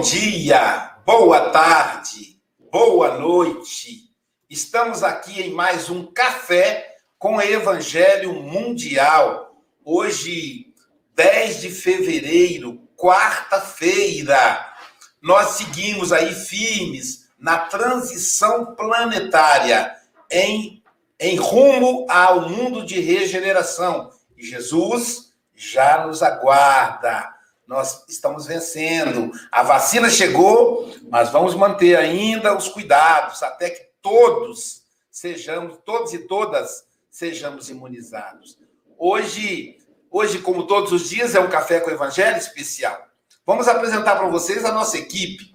Bom dia, boa tarde, boa noite. Estamos aqui em mais um café com Evangelho Mundial. Hoje, 10 de fevereiro, quarta-feira. Nós seguimos aí firmes na transição planetária em, em rumo ao mundo de regeneração. E Jesus já nos aguarda nós estamos vencendo. A vacina chegou, mas vamos manter ainda os cuidados até que todos sejamos, todos e todas sejamos imunizados. Hoje, hoje como todos os dias, é um café com evangelho especial. Vamos apresentar para vocês a nossa equipe.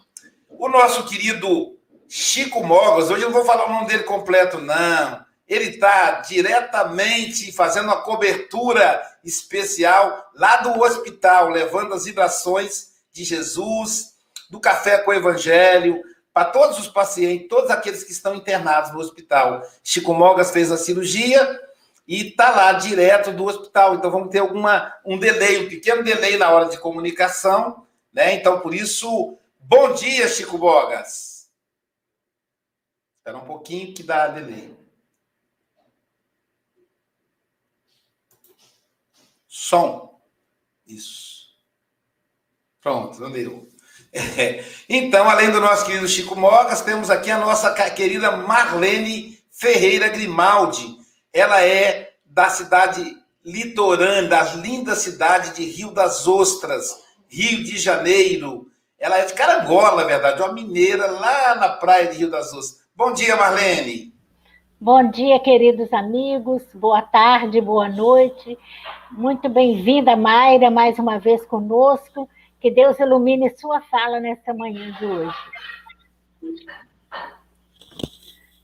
O nosso querido Chico Mogas, hoje eu não vou falar o nome dele completo não. Ele está diretamente fazendo uma cobertura especial lá do hospital, levando as vibrações de Jesus, do café com o Evangelho, para todos os pacientes, todos aqueles que estão internados no hospital. Chico Mogas fez a cirurgia e está lá direto do hospital. Então vamos ter alguma um delay, um pequeno delay na hora de comunicação, né? Então por isso, bom dia, Chico Mogas. Espera um pouquinho que dá delay. Som. Isso. Pronto, deu. É. Então, além do nosso querido Chico Mogas, temos aqui a nossa querida Marlene Ferreira Grimaldi. Ela é da cidade litorânea, da linda cidade de Rio das Ostras, Rio de Janeiro. Ela é de Carangola, na verdade, uma mineira lá na praia de Rio das Ostras. Bom dia, Marlene. Bom dia, queridos amigos. Boa tarde, boa noite. Muito bem-vinda, Mayra, mais uma vez conosco. Que Deus ilumine sua fala nesta manhã de hoje.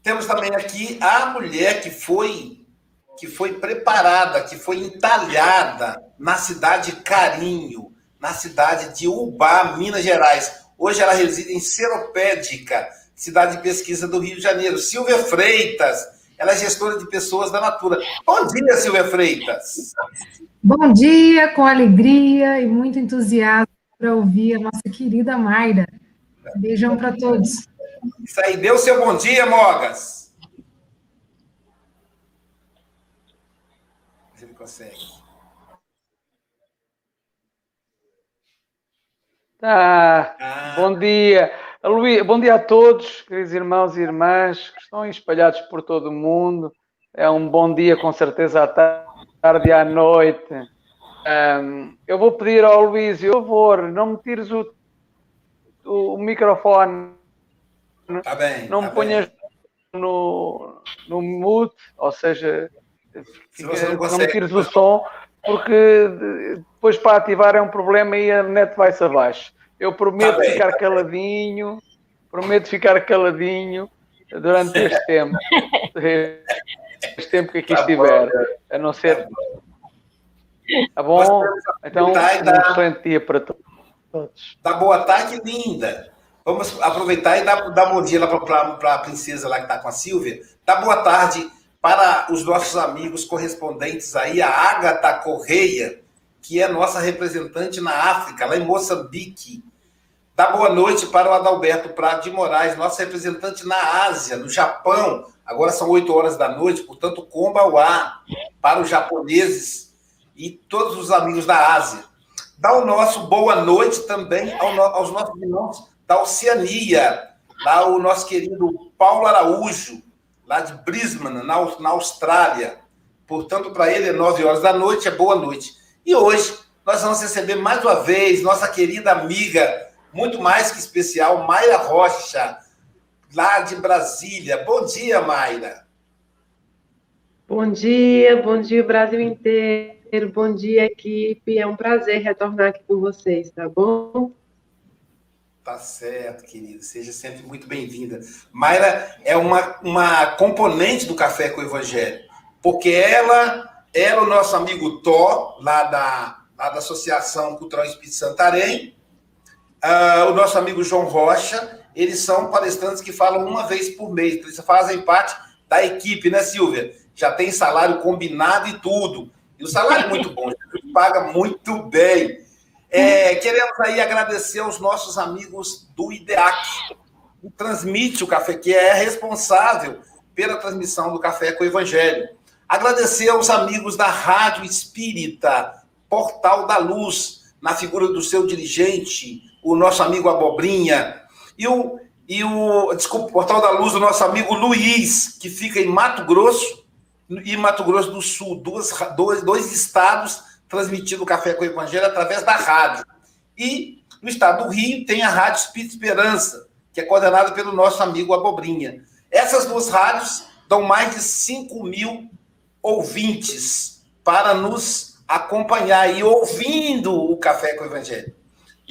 Temos também aqui a mulher que foi que foi preparada, que foi entalhada na cidade de Carinho, na cidade de Ubá, Minas Gerais. Hoje ela reside em Seropédica, cidade de pesquisa do Rio de Janeiro. Silvia Freitas, ela é gestora de pessoas da Natura. Bom dia, Silvia Freitas. Bom dia, com alegria e muito entusiasmo para ouvir a nossa querida Mayra. Beijão para todos. Isso aí, deu seu bom dia, Mogas. Se ele consegue. Tá. Ah. Bom dia. Bom dia a todos, queridos irmãos e irmãs que estão espalhados por todo o mundo. É um bom dia, com certeza, à tarde e à noite. Um, eu vou pedir ao Luís, por favor, não me tires o, o, o microfone. Tá bem. Não tá me ponhas no, no mute, ou seja, não, não, me tires o som, porque depois para ativar é um problema e a net vai-se abaixo. Eu prometo tá ficar caladinho, prometo ficar caladinho durante este tempo, este tempo que aqui tá estiver, bom, a não ser. Tá bom? Então, um excelente dia para todos. Tá boa tarde, linda. Vamos aproveitar e dar, dar bom dia lá para a princesa lá que está com a Silvia. Tá boa tarde para os nossos amigos correspondentes aí, a Agatha Correia, que é nossa representante na África, lá em Moçambique. Dá boa noite para o Adalberto Prado de Moraes, nosso representante na Ásia, no Japão. Agora são 8 horas da noite, portanto, Kombawa para os japoneses e todos os amigos da Ásia. Dá o nosso boa noite também aos nossos irmãos da Oceania, lá o nosso querido Paulo Araújo, lá de Brisbane, na, Austrália. Portanto, para ele é 9 horas da noite, é boa noite. E hoje nós vamos receber mais uma vez nossa querida amiga muito mais que especial, Mayra Rocha, lá de Brasília. Bom dia, Mayra. Bom dia, bom dia, Brasil inteiro. Bom dia, equipe. É um prazer retornar aqui com vocês, tá bom? Tá certo, querida. Seja sempre muito bem-vinda. Mayra é uma, uma componente do Café com o Evangelho, porque ela, ela o nosso amigo Tó, lá da, lá da Associação Cultural Espírito Santarém, Uh, o nosso amigo João Rocha, eles são palestrantes que falam uma vez por mês, eles fazem parte da equipe, né, Silvia? Já tem salário combinado e tudo. E o salário é muito bom, paga muito bem. É, queremos aí agradecer aos nossos amigos do IDEAC, que transmite o café, que é responsável pela transmissão do Café com o Evangelho. Agradecer aos amigos da Rádio Espírita, Portal da Luz, na figura do seu dirigente, o nosso amigo Abobrinha, e o, e o desculpa, Portal da Luz do nosso amigo Luiz, que fica em Mato Grosso e Mato Grosso do Sul, duas, dois, dois estados transmitindo o Café com o Evangelho através da rádio. E no estado do Rio tem a Rádio Espírito Esperança, que é coordenada pelo nosso amigo Abobrinha. Essas duas rádios dão mais de 5 mil ouvintes para nos acompanhar e ouvindo o Café com o Evangelho.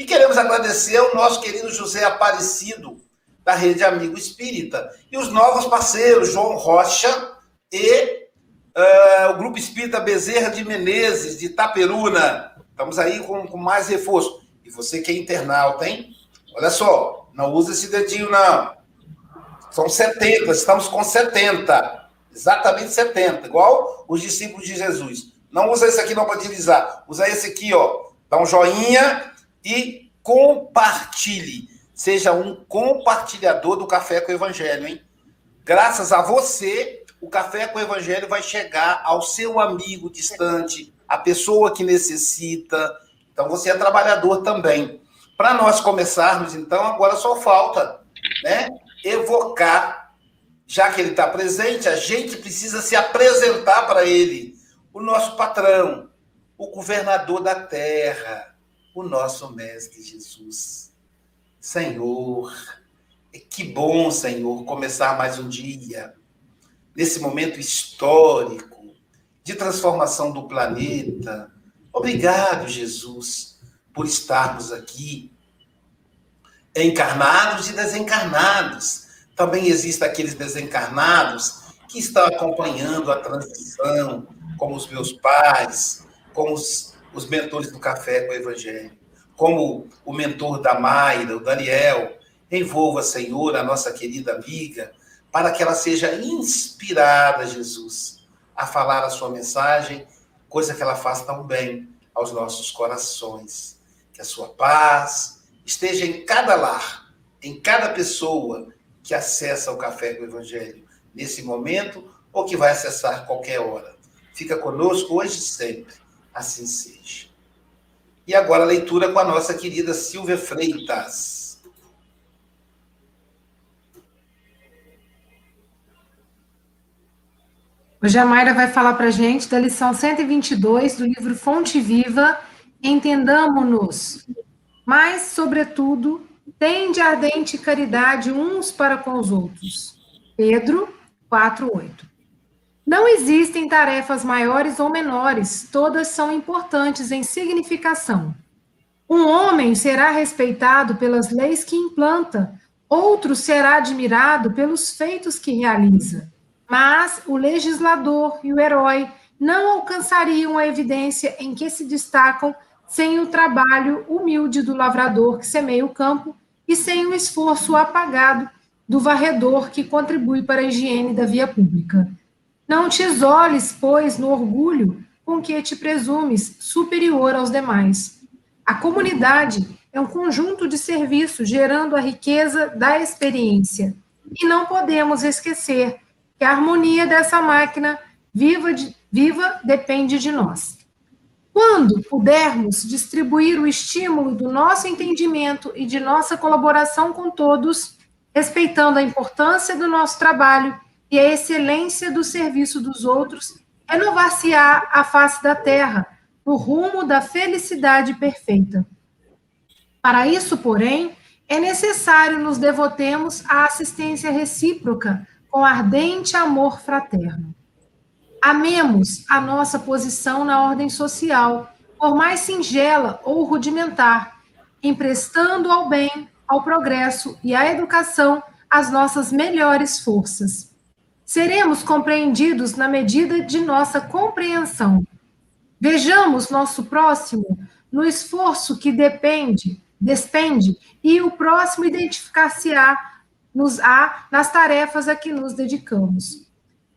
E queremos agradecer ao nosso querido José Aparecido, da Rede Amigo Espírita, e os novos parceiros, João Rocha e uh, o Grupo Espírita Bezerra de Menezes, de Itaperuna. Estamos aí com, com mais reforço. E você que é internauta, hein? Olha só, não usa esse dedinho, não. São 70, estamos com 70. Exatamente 70, igual os discípulos de Jesus. Não usa esse aqui não para utilizar. Usa esse aqui, ó. Dá um joinha e compartilhe. Seja um compartilhador do Café com o Evangelho, hein? Graças a você, o Café com o Evangelho vai chegar ao seu amigo distante, a pessoa que necessita. Então você é trabalhador também. Para nós começarmos, então, agora só falta, né? evocar, já que ele está presente, a gente precisa se apresentar para ele, o nosso patrão, o governador da terra, o nosso mestre Jesus. Senhor, que bom, Senhor, começar mais um dia, nesse momento histórico de transformação do planeta. Obrigado, Jesus, por estarmos aqui encarnados e desencarnados. Também existem aqueles desencarnados que estão acompanhando a transição, como os meus pais, como os, os mentores do Café com o Evangelho, como o mentor da Mayra, o Daniel. Envolva, Senhor, a nossa querida amiga, para que ela seja inspirada, Jesus, a falar a sua mensagem, coisa que ela faz tão bem aos nossos corações. Que a sua paz, esteja em cada lar, em cada pessoa que acessa o Café com o Evangelho nesse momento ou que vai acessar qualquer hora. Fica conosco hoje e sempre. Assim seja. E agora a leitura com a nossa querida Silvia Freitas. Hoje a Mayra vai falar para a gente da lição 122 do livro Fonte Viva, Entendamos-nos, mas, sobretudo, tende ardente caridade uns para com os outros. Pedro 4:8. Não existem tarefas maiores ou menores, todas são importantes em significação. Um homem será respeitado pelas leis que implanta, outro será admirado pelos feitos que realiza. Mas o legislador e o herói não alcançariam a evidência em que se destacam sem o trabalho humilde do lavrador que semeia o campo e sem o esforço apagado do varredor que contribui para a higiene da via pública. Não te isoles, pois, no orgulho com que te presumes superior aos demais. A comunidade é um conjunto de serviços gerando a riqueza da experiência. E não podemos esquecer que a harmonia dessa máquina viva, de, viva depende de nós. Quando pudermos distribuir o estímulo do nosso entendimento e de nossa colaboração com todos, respeitando a importância do nosso trabalho e a excelência do serviço dos outros, renovar-se-á a face da terra no rumo da felicidade perfeita. Para isso, porém, é necessário nos devotemos à assistência recíproca com ardente amor fraterno. Amemos a nossa posição na ordem social, por mais singela ou rudimentar, emprestando ao bem, ao progresso e à educação as nossas melhores forças. Seremos compreendidos na medida de nossa compreensão. Vejamos nosso próximo no esforço que depende, despende, e o próximo identificar-se-á nos a nas tarefas a que nos dedicamos.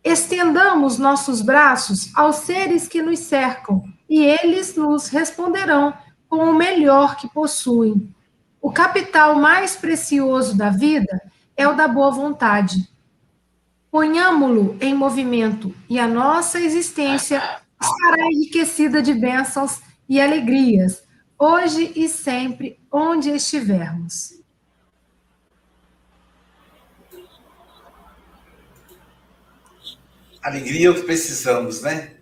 Estendamos nossos braços aos seres que nos cercam, e eles nos responderão com o melhor que possuem. O capital mais precioso da vida é o da boa vontade. Ponhamo-lo em movimento e a nossa existência estará enriquecida de bênçãos e alegrias, hoje e sempre, onde estivermos. Alegria é o que precisamos, né?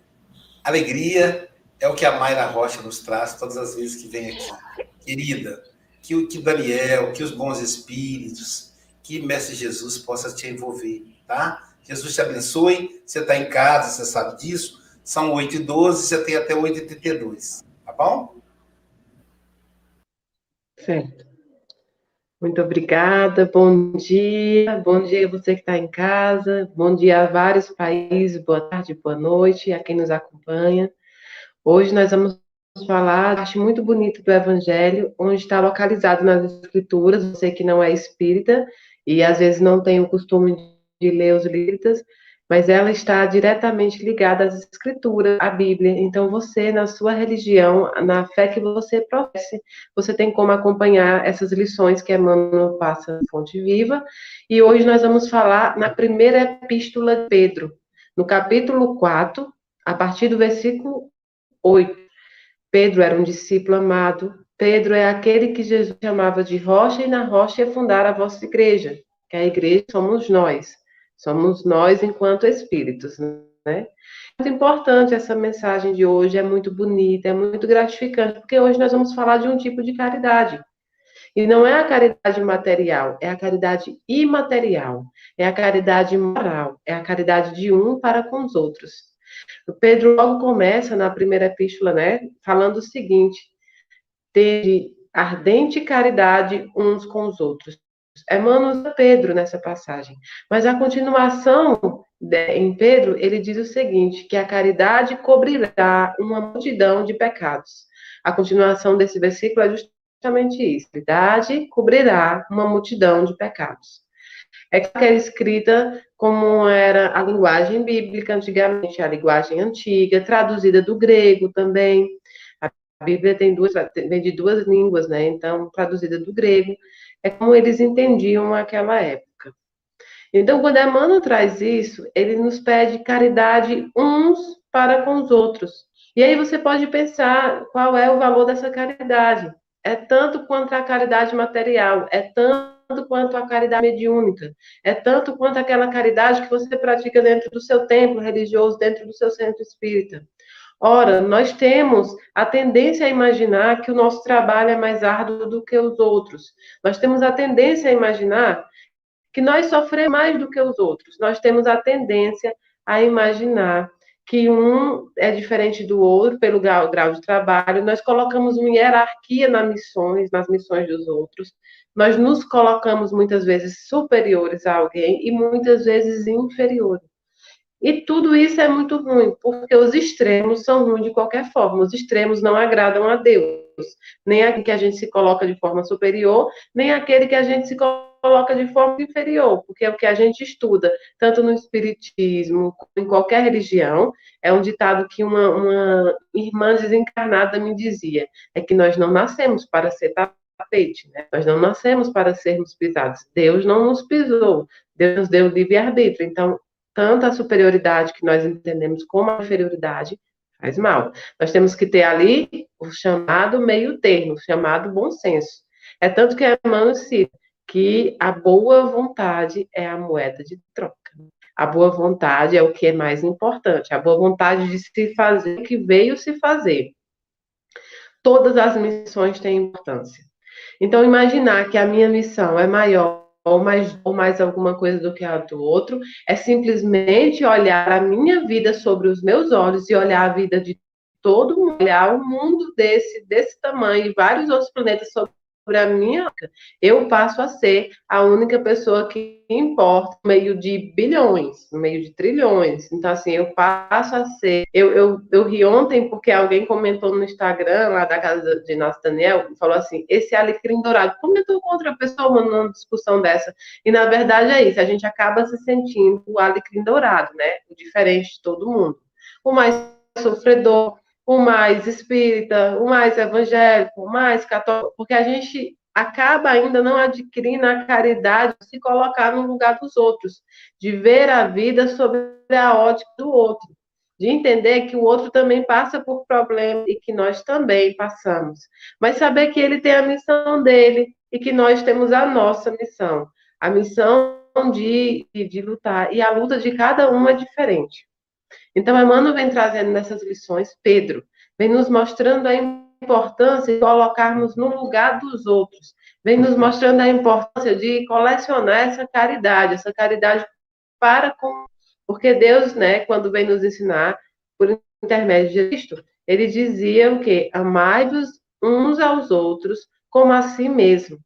Alegria é o que a Mayra Rocha nos traz todas as vezes que vem aqui. Querida, que o que Daniel, que os bons espíritos, que Mestre Jesus possa te envolver, tá? Jesus te abençoe. Você está em casa, você sabe disso. São 8 e 12, você tem até 8 e 32, tá bom? Certo. Muito obrigada, bom dia, bom dia a você que está em casa, bom dia a vários países, boa tarde, boa noite a quem nos acompanha. Hoje nós vamos falar, acho muito bonito do Evangelho, onde está localizado nas Escrituras, você que não é espírita e às vezes não tem o costume de ler os livros, mas ela está diretamente ligada às escrituras, à Bíblia. Então, você, na sua religião, na fé que você professa, você tem como acompanhar essas lições que Emmanuel passa na Fonte Viva. E hoje nós vamos falar na primeira epístola de Pedro, no capítulo 4, a partir do versículo 8. Pedro era um discípulo amado. Pedro é aquele que Jesus chamava de rocha, e na rocha ia fundar a vossa igreja, que a igreja somos nós. Somos nós enquanto espíritos, né? Muito importante essa mensagem de hoje, é muito bonita, é muito gratificante, porque hoje nós vamos falar de um tipo de caridade. E não é a caridade material, é a caridade imaterial, é a caridade moral, é a caridade de um para com os outros. O Pedro logo começa na primeira epístola, né, falando o seguinte: ter ardente caridade uns com os outros. Emmanuel é Pedro nessa passagem. Mas a continuação em Pedro, ele diz o seguinte: que a caridade cobrirá uma multidão de pecados. A continuação desse versículo é justamente isso: a caridade cobrirá uma multidão de pecados. É que é escrita como era a linguagem bíblica antigamente, a linguagem antiga, traduzida do grego também. A Bíblia tem duas, vem de duas línguas, né? Então, traduzida do grego é como eles entendiam aquela época. Então, quando Emmanuel traz isso, ele nos pede caridade uns para com os outros. E aí você pode pensar qual é o valor dessa caridade. É tanto quanto a caridade material, é tanto quanto a caridade mediúnica, é tanto quanto aquela caridade que você pratica dentro do seu templo religioso, dentro do seu centro espírita. Ora, nós temos a tendência a imaginar que o nosso trabalho é mais árduo do que os outros. Nós temos a tendência a imaginar que nós sofremos mais do que os outros. Nós temos a tendência e tudo isso é muito ruim, porque os extremos são ruins de qualquer forma. Os extremos não agradam a Deus. Nem aquele que a gente se coloca de forma superior, nem aquele que a gente se coloca de forma inferior, porque é o que a gente estuda, tanto no Espiritismo, em qualquer religião. É um ditado que uma, uma irmã desencarnada me dizia: é que nós não nascemos para ser tapete, né? Nós não nascemos para sermos pisados. Deus não nos pisou, Deus nos deu livre-arbítrio. Então, tanto a superioridade que nós entendemos como a inferioridade faz mal. Nós temos que ter ali o chamado meio termo, o chamado bom senso. É tanto que Emmanuel cita que a boa vontade é a moeda de troca. A boa vontade é o que é mais importante, a boa vontade de se fazer que veio se fazer. Todas as missões têm importância. Então, imaginar que a minha missão é maior ou mais, ou mais alguma coisa do que a do outro, é simplesmente olhar a minha vida sobre os meus olhos e olhar a vida de todo mundo, olhar o mundo desse, desse tamanho e vários outros planetas sobre sobre a minha, eu passo a ser a única pessoa que importa no meio de bilhões, no meio de trilhões. Então, assim, eu passo a ser. Eu, eu, eu ri ontem porque alguém comentou no Instagram, lá da casa de nosso Daniel, falou assim: esse alecrim dourado. Comentou com outra pessoa numa discussão dessa. E, na verdade, é isso. A gente acaba se sentindo o alecrim dourado, né? O diferente de todo mundo. O mais sofredor, o mais espírita, o mais evangélico, o mais católico, porque a gente acaba ainda não adquirindo a caridade de se colocar no lugar dos outros, de ver a vida sobre a ótica do outro, de entender que o outro também passa por problemas e que nós também passamos, mas saber que ele tem a missão dele e que nós temos a nossa missão, a missão de, de lutar, e a luta de cada um é diferente. Então, Emmanuel vem trazendo nessas lições, Pedro, vem nos mostrando a importância de colocarmos no lugar dos outros, vem nos mostrando a importância de colecionar essa caridade, essa caridade para com. Porque Deus, né, quando vem nos ensinar, por intermédio de Cristo, ele dizia o quê? Amai-vos uns aos outros como a si mesmo.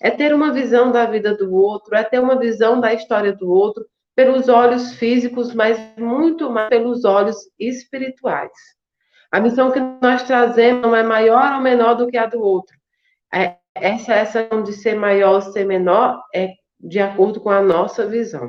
É ter uma visão da vida do outro, é ter uma visão da história do outro pelos olhos físicos, mas muito mais pelos olhos espirituais. A missão que nós trazemos não é maior ou menor do que a do outro. É, essa essa de ser maior ou ser menor é de acordo com a nossa visão.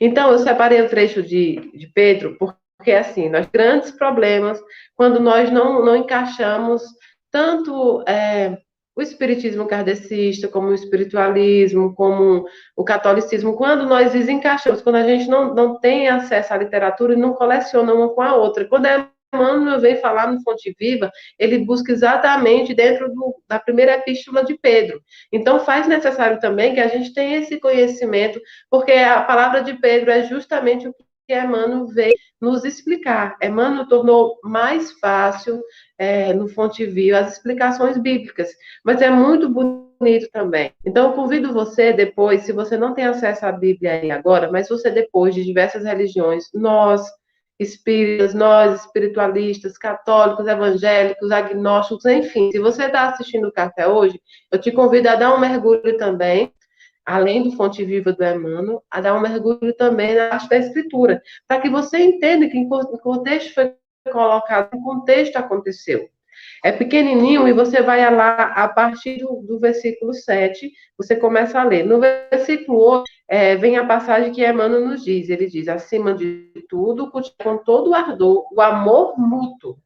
Então, eu separei o trecho de, de Pedro, porque, assim, nós grandes problemas quando nós não, não encaixamos tanto é, o espiritismo kardecista, como o espiritualismo, como o catolicismo, quando nós desencaixamos, quando a gente não, não tem acesso à literatura e não coleciona uma com a outra. Quando é Emmanuel vem falar no Fonte Viva, ele busca exatamente dentro do, da primeira epístola de Pedro. Então, faz necessário também que a gente tenha esse conhecimento, porque a palavra de Pedro é justamente o que Emmanuel veio nos explicar. Emmanuel tornou mais fácil é, no Fonte Viva as explicações bíblicas, mas é muito bonito também. Então, eu convido você depois, se você não tem acesso à Bíblia aí agora, mas você depois de diversas religiões, nós espíritas, nós espiritualistas, católicos, evangélicos, agnósticos, enfim. Se você está assistindo o café hoje, eu te convido a dar um mergulho também, além do Fonte Viva do Emmanuel, a dar um mergulho também na arte da escritura, para que você entenda que em contexto foi colocado, em contexto aconteceu. É pequenininho e você vai lá a partir do, do versículo 7, você começa a ler. No versículo 8, é, vem a passagem que Emmanuel nos diz. Ele diz, acima de tudo, com todo o ardor, o amor mútuo.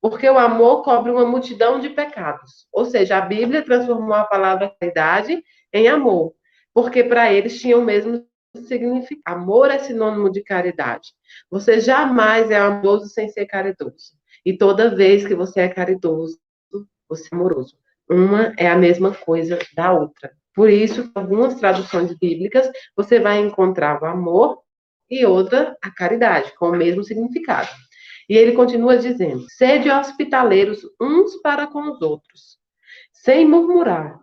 Porque o amor cobre uma multidão de pecados. Ou seja, a Bíblia transformou a palavra caridade em amor. Porque para eles tinha o mesmo significado. Amor é sinônimo de caridade. Você jamais é amoroso sem ser caridoso. E toda vez que você é caridoso, você é amoroso. Uma é a mesma coisa da outra. Por isso, algumas traduções bíblicas, você vai encontrar o amor e outra a caridade, com o mesmo significado. E ele continua dizendo: sede hospitaleiros uns para com os outros, sem murmurar.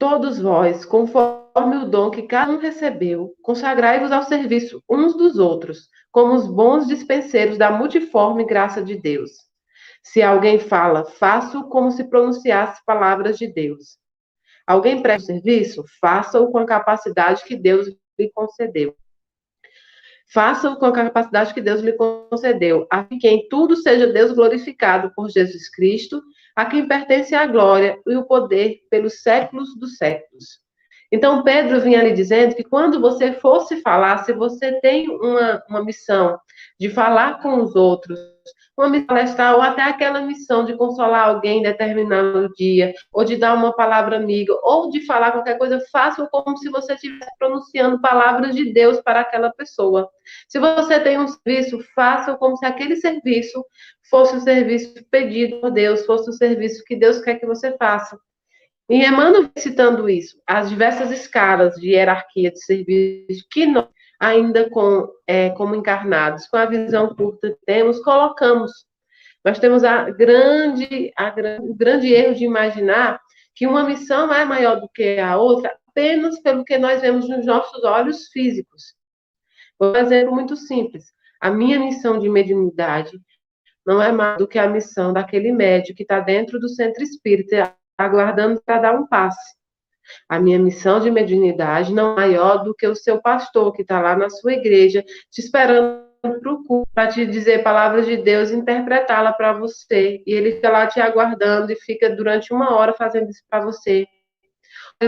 Todos vós, conforme o dom que cada um recebeu, consagrai-vos ao serviço uns dos outros, como os bons dispenseiros da multiforme graça de Deus. Se alguém fala, faça-o como se pronunciasse palavras de Deus. Alguém presta serviço? Faça-o com a capacidade que Deus lhe concedeu. Faça-o com a capacidade que Deus lhe concedeu, a fim que em tudo seja Deus glorificado por Jesus Cristo, a quem pertence a glória e o poder pelos séculos dos séculos. Então, Pedro vinha ali dizendo que quando você fosse falar, se você tem uma, uma missão de falar com os outros, uma missão ou até aquela missão de consolar alguém em determinado dia, ou de dar uma palavra amiga, ou de falar qualquer coisa, faça como se você estivesse pronunciando palavras de Deus para aquela pessoa. Se você tem um serviço, faça como se aquele serviço fosse o serviço pedido por Deus, fosse o serviço que Deus quer que você faça. E Emmanuel citando isso, as diversas escalas de hierarquia de serviço que nós, ainda com, é, como encarnados, com a visão curta que temos, colocamos. Nós temos a grande, a, o grande erro de imaginar que uma missão é maior do que a outra apenas pelo que nós vemos nos nossos olhos físicos. Um exemplo muito simples. A minha missão de mediunidade não é mais do que a missão daquele médico que está dentro do centro espírita aguardando para dar um passe. A minha missão de mediunidade não é maior do que o seu pastor, que está lá na sua igreja, te esperando para o culto, para te dizer palavras de Deus interpretá-la para você. E ele fica lá te aguardando e fica durante uma hora fazendo isso para você.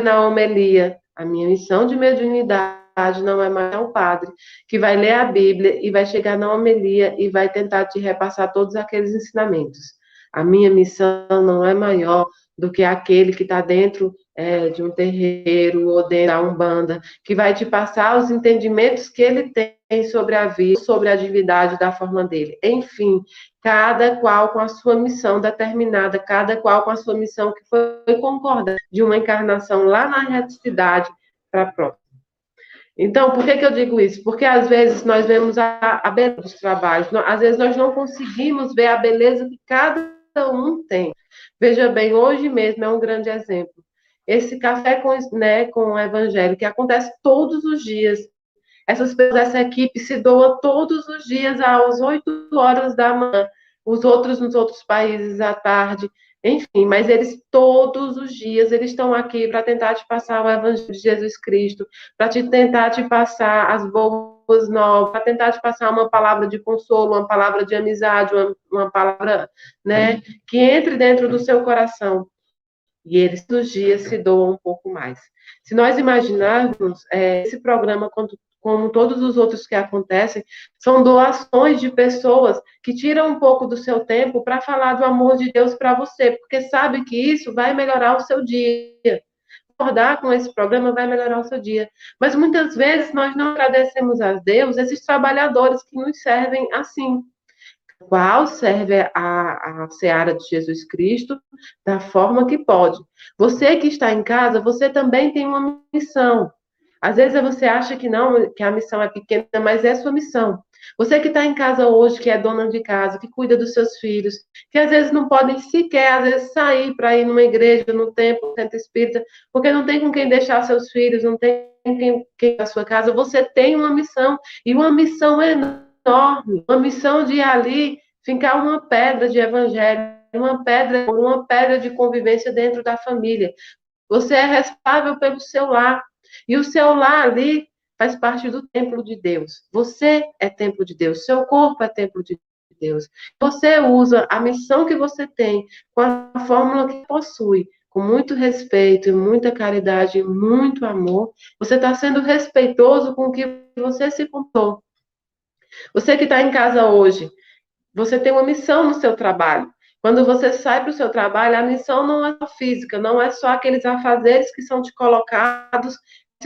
Na homilia, a minha missão de mediunidade não é mais o padre que vai ler a Bíblia e vai chegar na homilia e vai tentar te repassar todos aqueles ensinamentos. A minha missão não é maior do que aquele que está dentro é, de um terreiro ou dentro da Umbanda, que vai te passar os entendimentos que ele tem sobre a vida, sobre a divindade da forma dele. Enfim, cada qual com a sua missão determinada, cada qual com a sua missão que foi concordada de uma encarnação lá na reticidade para a próxima. Então, por que, que eu digo isso? Porque às vezes nós vemos a, a beleza dos trabalhos, às vezes nós não conseguimos ver a beleza que cada um tem. Veja bem, hoje mesmo é um grande exemplo. Esse café com, né, com o evangelho, que acontece todos os dias. Essas pessoas, essa equipe se doa todos os dias às 8 horas da manhã, os outros nos outros países à tarde. Enfim, mas eles todos os dias eles estão aqui para tentar te passar o evangelho de Jesus Cristo, para te tentar te passar as boas novas, para tentar te passar uma palavra de consolo, uma palavra de amizade, uma, uma palavra, né, que entre dentro do seu coração. E eles todos os dias se doam um pouco mais. Se nós imaginarmos é, esse programa quando como todos os outros que acontecem, são doações de pessoas que tiram um pouco do seu tempo para falar do amor de Deus para você, porque sabe que isso vai melhorar o seu dia. Acordar com esse programa vai melhorar o seu dia. Mas muitas vezes nós não agradecemos a Deus esses trabalhadores que nos servem assim. Qual serve a, a seara de Jesus Cristo da forma que pode. Você que está em casa, você também tem uma missão. Às vezes você acha que não, que a missão é pequena, mas é sua missão. Você que está em casa hoje, que é dona de casa, que cuida dos seus filhos, que às vezes não podem sequer, às vezes, sair para ir numa igreja, no templo, centro espírita, porque não tem com quem deixar seus filhos, não tem quem, quem na sua casa, você tem uma missão, e uma missão enorme, uma missão de ir ali ficar uma pedra de evangelho, uma pedra, uma pedra de convivência dentro da família. Você é responsável pelo seu lar. E o seu lar ali faz parte do templo de Deus. Você é templo de Deus, seu corpo é templo de Deus. Você usa a missão que você tem com a fórmula que possui, com muito respeito, muita caridade, muito amor. Você está sendo respeitoso com o que você se contou. Você que está em casa hoje, você tem uma missão no seu trabalho. Quando você sai para o seu trabalho, a missão não é só física, não é só aqueles afazeres que são te colocados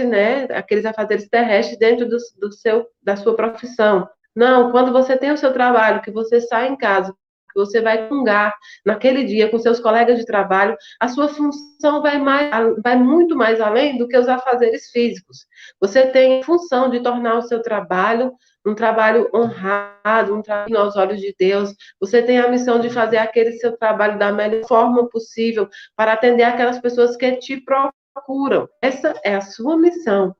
né, aqueles afazeres terrestres dentro do, do seu, da sua profissão. Não, quando você tem o seu trabalho, que você sai em casa, que você vai fungar naquele dia com seus colegas de trabalho, a sua função vai, mais, vai muito mais além do que os afazeres físicos. Você tem a função de tornar o seu trabalho um trabalho honrado, um trabalho aos olhos de Deus. Você tem a missão de fazer aquele seu trabalho da melhor forma possível para atender aquelas pessoas que te procuram. Essa é a sua missão.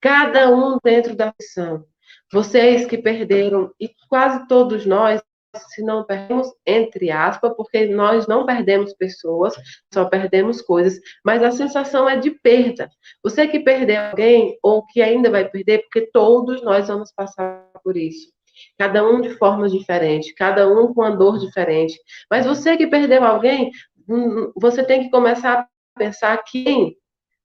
Cada um dentro da missão. Vocês que perderam, e quase todos nós, se não perdemos, entre aspas, porque nós não perdemos pessoas, só perdemos coisas, mas a sensação é de perda. Você que perdeu alguém, ou que ainda vai perder, porque todos nós vamos passar por isso. Cada um de forma diferente, cada um com uma dor diferente. Mas você que perdeu alguém, hum, você tem que começar a pensar quem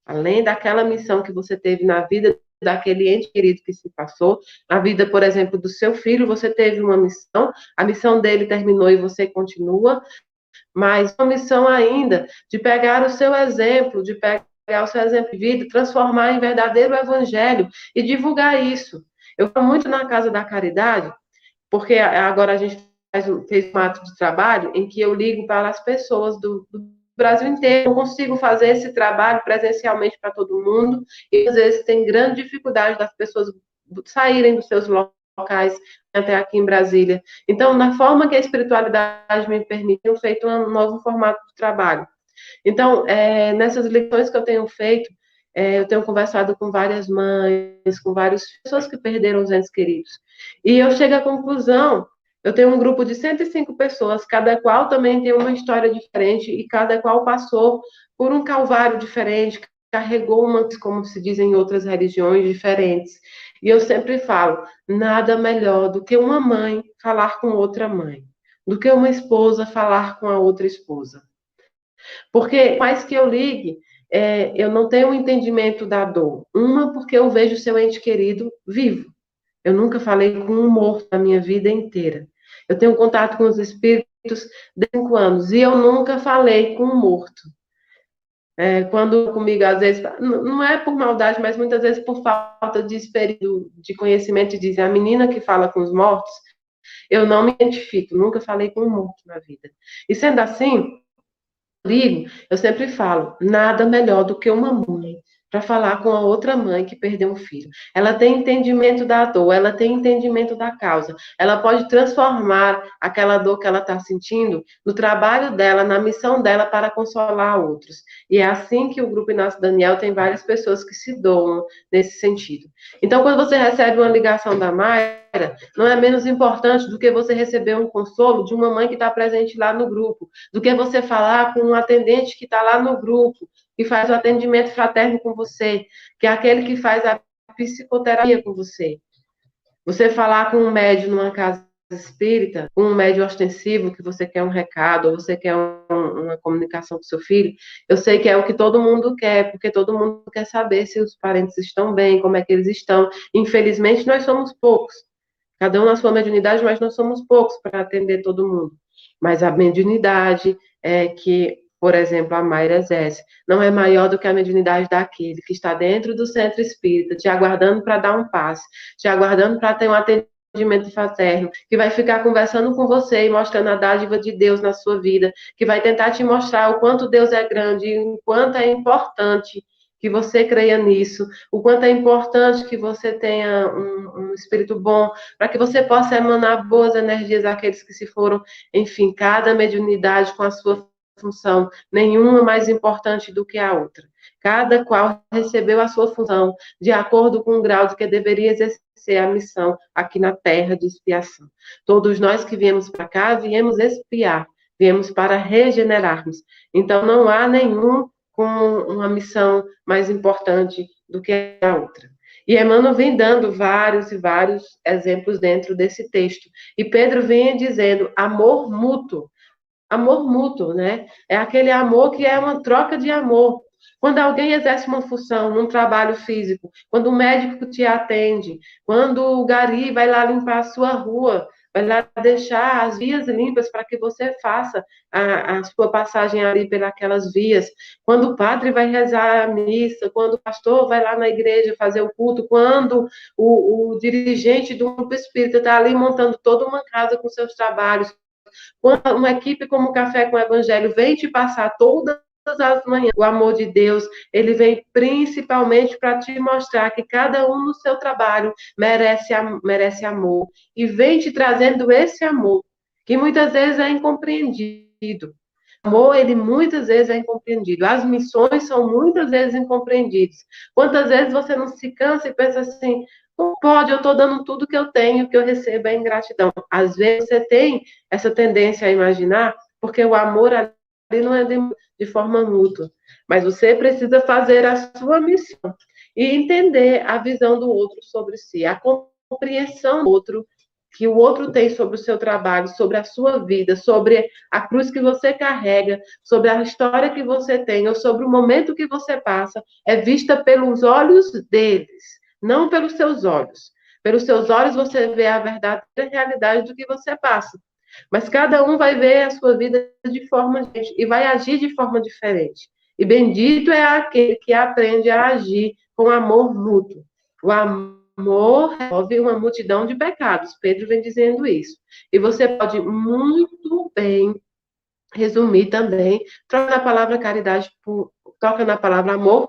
além daquela missão que você teve na vida daquele ente querido que se passou, na vida, por exemplo, do seu filho, você teve uma missão, a missão dele terminou e você continua, mas uma missão ainda de pegar o seu exemplo, de pegar o seu exemplo de vida, transformar em verdadeiro evangelho e divulgar isso. Eu falo muito na Casa da Caridade, porque agora a gente faz fez um ato de trabalho em que eu ligo para as pessoas do, do Brasil inteiro. Não consigo fazer esse trabalho presencialmente para todo mundo, e às vezes tem grande dificuldade das pessoas saírem dos seus locais até aqui em Brasília. Então, na forma que a espiritualidade me permite, eu feito um novo formato de trabalho. Então, é, nessas lições que eu tenho feito, é, eu tenho conversado com várias mães, com várias pessoas que perderam os entes queridos. E eu chego à conclusão eu tenho um grupo de 105 pessoas, cada qual também tem uma história diferente e cada qual passou por um calvário diferente, carregou uma, como se diz em outras religiões, diferentes. E eu sempre falo, nada melhor do que uma mãe falar com outra mãe, do que uma esposa falar com a outra esposa. Porque mais que eu ligue, é, eu não tenho um entendimento da dor. Uma, porque eu vejo seu ente querido vivo. Eu nunca falei com um morto na minha vida inteira. Eu tenho contato com os espíritos de cinco anos e eu nunca falei com um morto. É, quando comigo, às vezes, não é por maldade, mas muitas vezes por falta de experiência, de conhecimento, dizem a menina que fala com os mortos, eu não me identifico, nunca falei com um morto na vida. E sendo assim, eu sempre falo, nada melhor do que uma mãe para falar com a outra mãe que perdeu um filho. Ela tem entendimento da dor, ela tem entendimento da causa. Ela pode transformar aquela dor que ela está sentindo no trabalho dela, na missão dela para consolar outros. E é assim que o Grupo Inácio Daniel tem várias pessoas que se doam nesse sentido. Então, quando você recebe uma ligação da Mayra, não é menos importante do que você receber um consolo de uma mãe que está presente lá no grupo, do que você falar com um atendente que está lá no grupo, que faz o atendimento fraterno com você, que é aquele que faz a psicoterapia com você. Você falar com um médium numa casa espírita, com um médium ostensivo, que você quer um recado, ou você quer um, uma comunicação com seu filho, eu sei que é o que todo mundo quer, porque todo mundo quer saber se os parentes estão bem, como é que eles estão. Infelizmente, nós somos poucos. Cada um na sua mediunidade, mas nós somos poucos para atender todo mundo. Mas a mediunidade é que por exemplo, a Mayra Zess, não é maior do que a mediunidade daquele que está dentro do centro espírita, te aguardando para dar um passe, te aguardando para ter um atendimento fraterno, que vai ficar conversando com você e mostrando a dádiva de Deus na sua vida, que vai tentar te mostrar o quanto Deus é grande e o quanto é importante que você creia nisso, o quanto é importante que você tenha um, um espírito bom, para que você possa emanar boas energias àqueles que se foram, enfim, cada mediunidade com a sua função, nenhuma mais importante do que a outra. Cada qual recebeu a sua função de acordo com o grau de que deveria exercer a missão aqui na terra de expiação. Todos nós que viemos para cá, viemos expiar, viemos para regenerarmos. Então, não há nenhum com uma missão mais importante do que a outra. E Emmanuel vem dando vários e vários exemplos dentro desse texto. E Pedro vem dizendo amor mútuo amor mútuo, né? É aquele amor que é uma troca de amor. Quando alguém exerce uma função num trabalho físico, quando o médico te atende, quando o gari vai lá limpar a sua rua, vai lá deixar as vias limpas para que você faça a, a sua passagem ali pelas vias, quando o padre vai rezar a missa, quando o pastor vai lá na igreja fazer o culto, quando o, o dirigente do grupo espírita está ali montando toda uma casa com seus trabalhos, quando uma equipe como o Café com o Evangelho vem te passar todas as manhãs o amor de Deus, ele vem principalmente para te mostrar que cada um no seu trabalho merece, merece amor. E vem te trazendo esse amor, que muitas vezes é incompreendido. O amor, ele muitas vezes é incompreendido. As missões são muitas vezes incompreendidas. Quantas vezes você não se cansa e pensa assim, não pode, eu estou dando tudo que eu tenho, que eu recebo é ingratidão. Às vezes você tem essa tendência a imaginar, porque o amor ali não é de, de forma mútua. Mas você precisa fazer a sua missão e entender a visão do outro sobre si, a compreensão do outro que o outro tem sobre o seu trabalho, sobre a sua vida, sobre a cruz que você carrega, sobre a história que você tem, ou sobre o momento que você passa, é vista pelos olhos deles não pelos seus olhos. Pelos seus olhos você vê a verdadeira realidade do que você passa. Mas cada um vai ver a sua vida de forma diferente e vai agir de forma diferente. E bendito é aquele que aprende a agir com amor mútuo. O amor resolve uma multidão de pecados. Pedro vem dizendo isso. E você pode muito bem resumir também, troca na palavra caridade, por, toca na palavra amor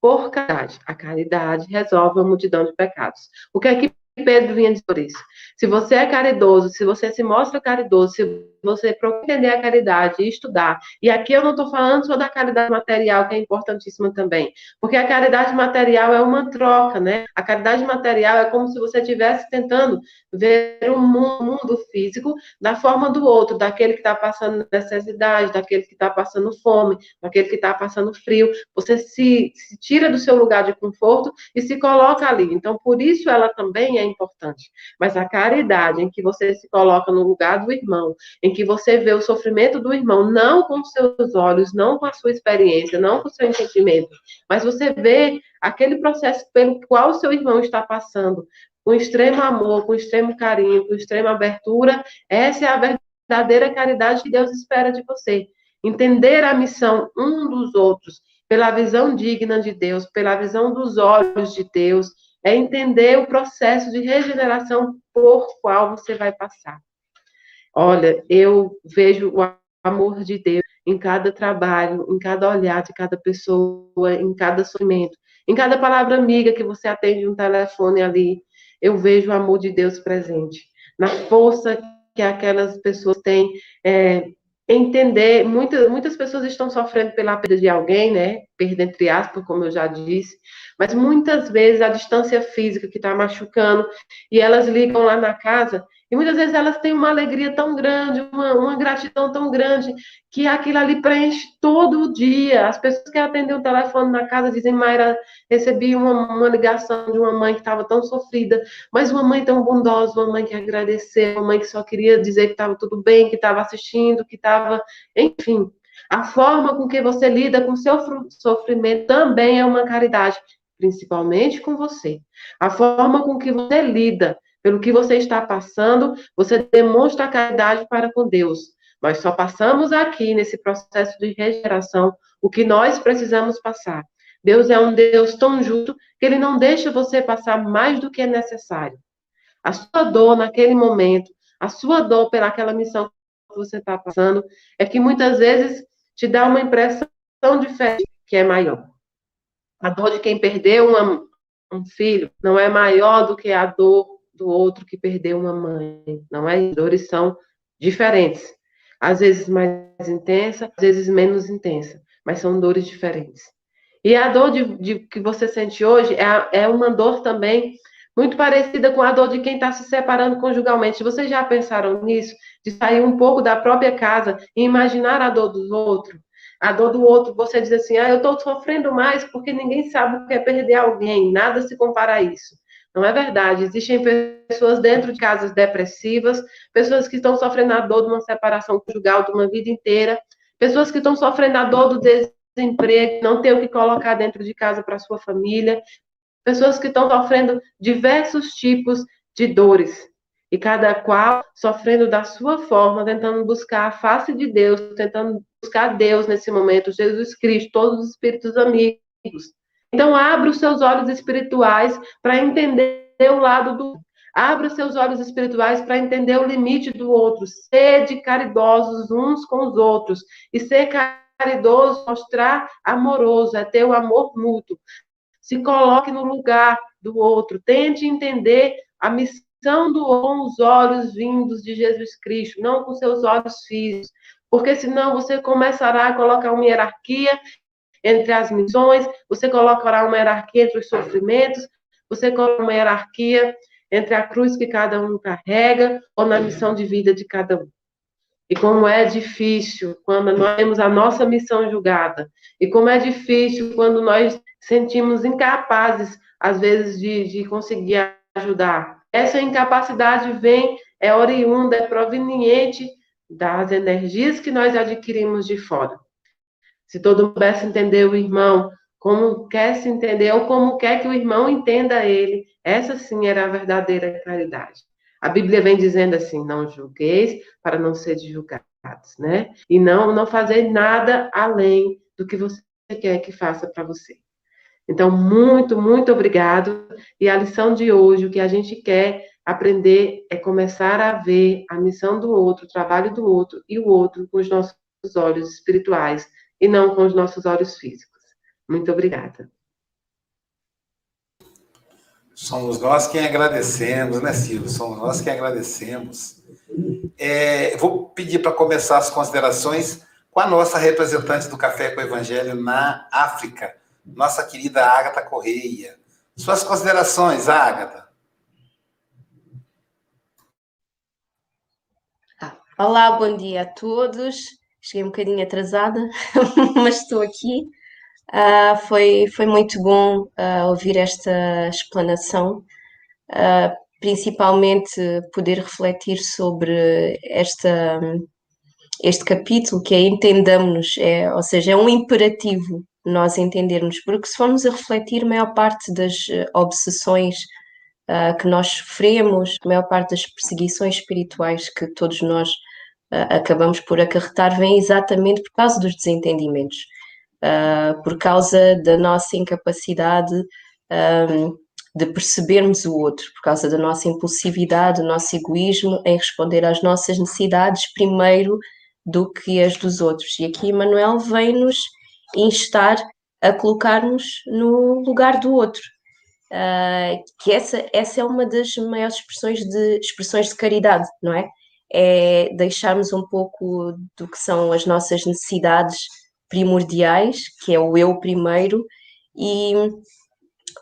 por caridade. A caridade resolve a multidão de pecados. O que é que Pedro vinha dizer por isso? Se você é caridoso, se você se mostra caridoso, se você entender a caridade e estudar, e aqui eu não estou falando só da caridade material, que é importantíssima também, porque a caridade material é uma troca, né? A caridade material é como se você estivesse tentando ver o mundo físico da forma do outro, daquele que está passando necessidade, daquele que está passando fome, daquele que está passando frio. Você se, se tira do seu lugar de conforto e se coloca ali. Então, por isso ela também é importante. Mas a caridade, em que você se coloca no lugar do irmão, em em que você vê o sofrimento do irmão, não com seus olhos, não com a sua experiência, não com o seu entendimento, mas você vê aquele processo pelo qual o seu irmão está passando, com extremo amor, com extremo carinho, com extrema abertura, essa é a verdadeira caridade que Deus espera de você. Entender a missão um dos outros, pela visão digna de Deus, pela visão dos olhos de Deus, é entender o processo de regeneração por qual você vai passar. Olha, eu vejo o amor de Deus em cada trabalho, em cada olhar de cada pessoa, em cada sofrimento, em cada palavra amiga que você atende um telefone ali, eu vejo o amor de Deus presente, na força que aquelas pessoas têm é, entender, muitas, muitas pessoas estão sofrendo pela perda de alguém, né? Perda entre aspas, como eu já disse, mas muitas vezes a distância física que está machucando, e elas ligam lá na casa e muitas vezes elas têm uma alegria tão grande, uma, uma gratidão tão grande, que aquilo ali preenche todo o dia. As pessoas que atendem o telefone na casa dizem, Mayra, recebi uma, uma ligação de uma mãe que estava tão sofrida, mas uma mãe tão bondosa, uma mãe que agradeceu, uma mãe que só queria dizer que estava tudo bem, que estava assistindo, que estava. Enfim, a forma com que você lida com o seu sofrimento também é uma caridade, principalmente com você. A forma com que você lida pelo que você está passando, você demonstra caridade para com Deus. Nós só passamos aqui, nesse processo de regeneração, o que nós precisamos passar. Deus é um Deus tão justo que ele não deixa você passar mais do que é necessário. A sua dor naquele momento, a sua dor pelaquela missão que você está passando, é que muitas vezes te dá uma impressão diferente que é maior. A dor de quem perdeu uma, um filho não é maior do que a dor do outro que perdeu uma mãe. Não é? As dores são diferentes. Às vezes mais intensa, às vezes menos intensa, mas são dores diferentes. E a dor de, de que você sente hoje é, é uma dor também muito parecida com a dor de quem está se separando conjugalmente. Vocês já pensaram nisso? De sair um pouco da própria casa e imaginar a dor do outro? A dor do outro, você diz assim, ah, eu estou sofrendo mais porque ninguém sabe o que é perder alguém, nada se compara a isso. Não é verdade. Existem pessoas dentro de casas depressivas, pessoas que estão sofrendo a dor de uma separação conjugal de uma vida inteira, pessoas que estão sofrendo a dor do desemprego, não ter o que colocar dentro de casa para sua família, pessoas que estão sofrendo diversos tipos de dores. E cada qual sofrendo da sua forma, tentando buscar a face de Deus, tentando buscar Deus nesse momento, Jesus Cristo, todos os espíritos amigos. Então, abra os seus olhos espirituais para entender o lado do. Abra os seus olhos espirituais para entender o limite do outro. Sede caridosos uns com os outros. E ser caridoso, mostrar amoroso, é ter o amor mútuo. Se coloque no lugar do outro. Tente entender a missão do com os olhos vindos de Jesus Cristo, não com seus olhos físicos. Porque senão você começará a colocar uma hierarquia entre as missões, você colocará uma hierarquia entre os sofrimentos, você coloca uma hierarquia entre a cruz que cada um carrega ou na missão de vida de cada um. E como é difícil quando nós temos a nossa missão julgada. E como é difícil quando nós sentimos incapazes, às vezes, de, de conseguir ajudar. Essa incapacidade vem, é oriunda, é proveniente das energias que nós adquirimos de fora. Se todo mundo pudesse entender o irmão como quer se entender, ou como quer que o irmão entenda ele, essa sim era a verdadeira caridade. A Bíblia vem dizendo assim: não julgueis para não ser julgados, né? E não, não fazer nada além do que você quer que faça para você. Então, muito, muito obrigado. E a lição de hoje, o que a gente quer aprender é começar a ver a missão do outro, o trabalho do outro e o outro com os nossos olhos espirituais, e não com os nossos olhos físicos. Muito obrigada. Somos nós quem agradecemos, né, Silvio? Somos nós quem agradecemos. É, vou pedir para começar as considerações com a nossa representante do Café com o Evangelho na África, nossa querida Ágata Correia. Suas considerações, Ágata. Olá, bom dia a todos. Cheguei um bocadinho atrasada, mas estou aqui. Uh, foi, foi muito bom uh, ouvir esta explanação, uh, principalmente poder refletir sobre esta, este capítulo, que é entendamos-nos, é, ou seja, é um imperativo nós entendermos, porque se formos a refletir, a maior parte das obsessões que nós sofremos, a maior parte das perseguições espirituais que todos nós acabamos por acarretar, vem exatamente por causa dos desentendimentos, uh, por causa da nossa incapacidade um, de percebermos o outro, por causa da nossa impulsividade, do nosso egoísmo em responder às nossas necessidades primeiro do que as dos outros. E aqui Emmanuel vem-nos instar a colocar-nos no lugar do outro. Uh, que essa, essa é uma das maiores expressões de, expressões de caridade, não é? É deixarmos um pouco do que são as nossas necessidades primordiais, que é o eu primeiro, e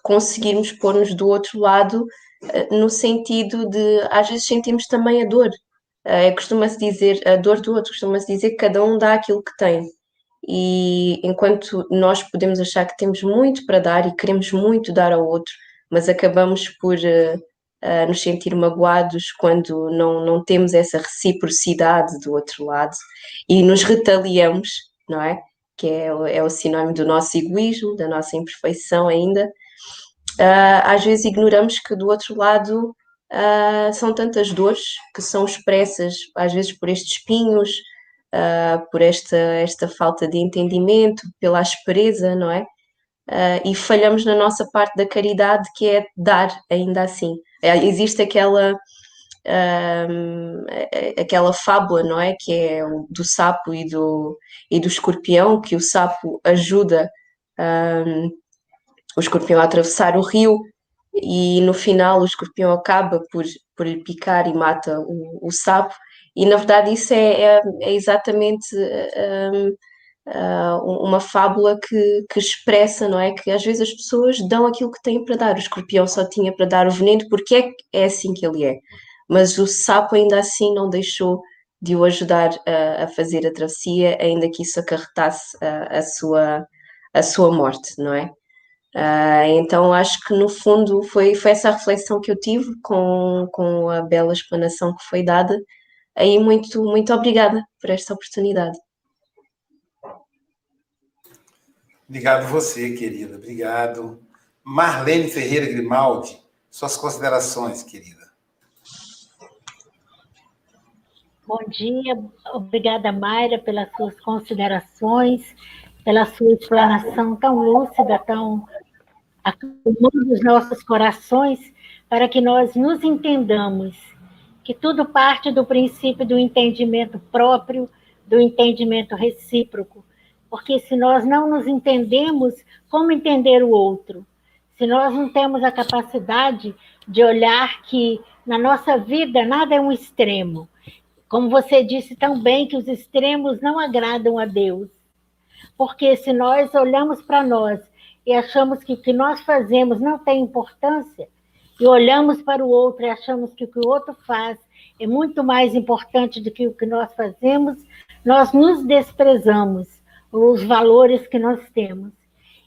conseguirmos pôr-nos do outro lado uh, no sentido de, às vezes sentimos também a dor. Uh, costuma-se dizer, a dor do outro, costuma-se dizer que cada um dá aquilo que tem. E enquanto nós podemos achar que temos muito para dar e queremos muito dar ao outro, mas acabamos por uh, uh, nos sentir magoados quando não, não temos essa reciprocidade do outro lado e nos retaliamos, não é? Que é, é o sinónimo do nosso egoísmo, da nossa imperfeição ainda. Uh, às vezes ignoramos que do outro lado são tantas dores que são expressas, às vezes por estes espinhos, uh, por esta, esta falta de entendimento, pela aspereza, não é? Uh, e falhamos na nossa parte da caridade, que é dar ainda assim. É, existe aquela, uh, aquela fábula, não é? Que é do sapo e do, e do escorpião, que o sapo ajuda um, o escorpião a atravessar o rio e no final o escorpião acaba por, por lhe picar e mata o, o sapo e, na verdade, isso é, é, é exatamente um, uh, uma fábula que, que, expressa, não é? Que às vezes as pessoas dão aquilo que têm para dar. O escorpião só tinha para dar o veneno porque é, é assim que ele é. Mas o sapo ainda assim não deixou de o ajudar a, a fazer a travessia, ainda que isso acarretasse a, a, sua, a sua morte, não é? Uh, então acho que no fundo foi, foi essa reflexão que eu tive com, com a bela explanação que foi dada Aí, muito, muito obrigada por esta oportunidade. Obrigado você, querida. Obrigado. Marlene Ferreira Grimaldi, suas considerações, querida. Bom dia, obrigada, Mayra, pelas suas considerações, pela sua explanação tão lúcida, tão acalmando os nossos corações, para que nós nos entendamos que tudo parte do princípio do entendimento próprio, do entendimento recíproco. Porque se nós não nos entendemos, como entender o outro? Se nós não temos a capacidade de olhar que na nossa vida nada é um extremo. Como você disse tão bem, que os extremos não agradam a Deus. Porque se nós olhamos para nós e achamos que o que nós fazemos não tem importância, e olhamos para o outro e achamos que o que o outro faz é muito mais importante do que o que nós fazemos, nós nos desprezamos os valores que nós temos.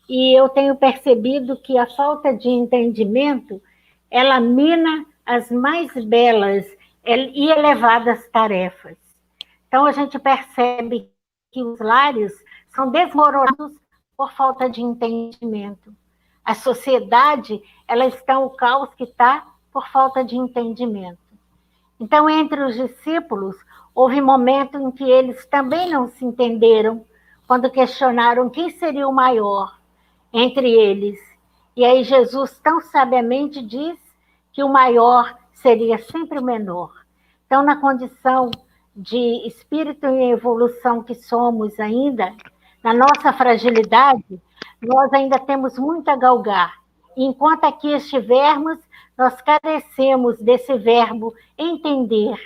E eu tenho percebido que a falta de entendimento, ela mina as mais belas e elevadas tarefas. Então a gente percebe que os lares são desmoronados por falta de entendimento. A sociedade, ela está o caos que está por falta de entendimento. Então, entre os discípulos, houve momento em que eles também não se entenderam, quando questionaram quem seria o maior entre eles. E aí Jesus tão sabiamente diz que o maior seria sempre o menor. Então, na condição de espírito em evolução que somos ainda, na nossa fragilidade, nós ainda temos muito a galgar. Enquanto aqui estivermos, nós carecemos desse verbo entender.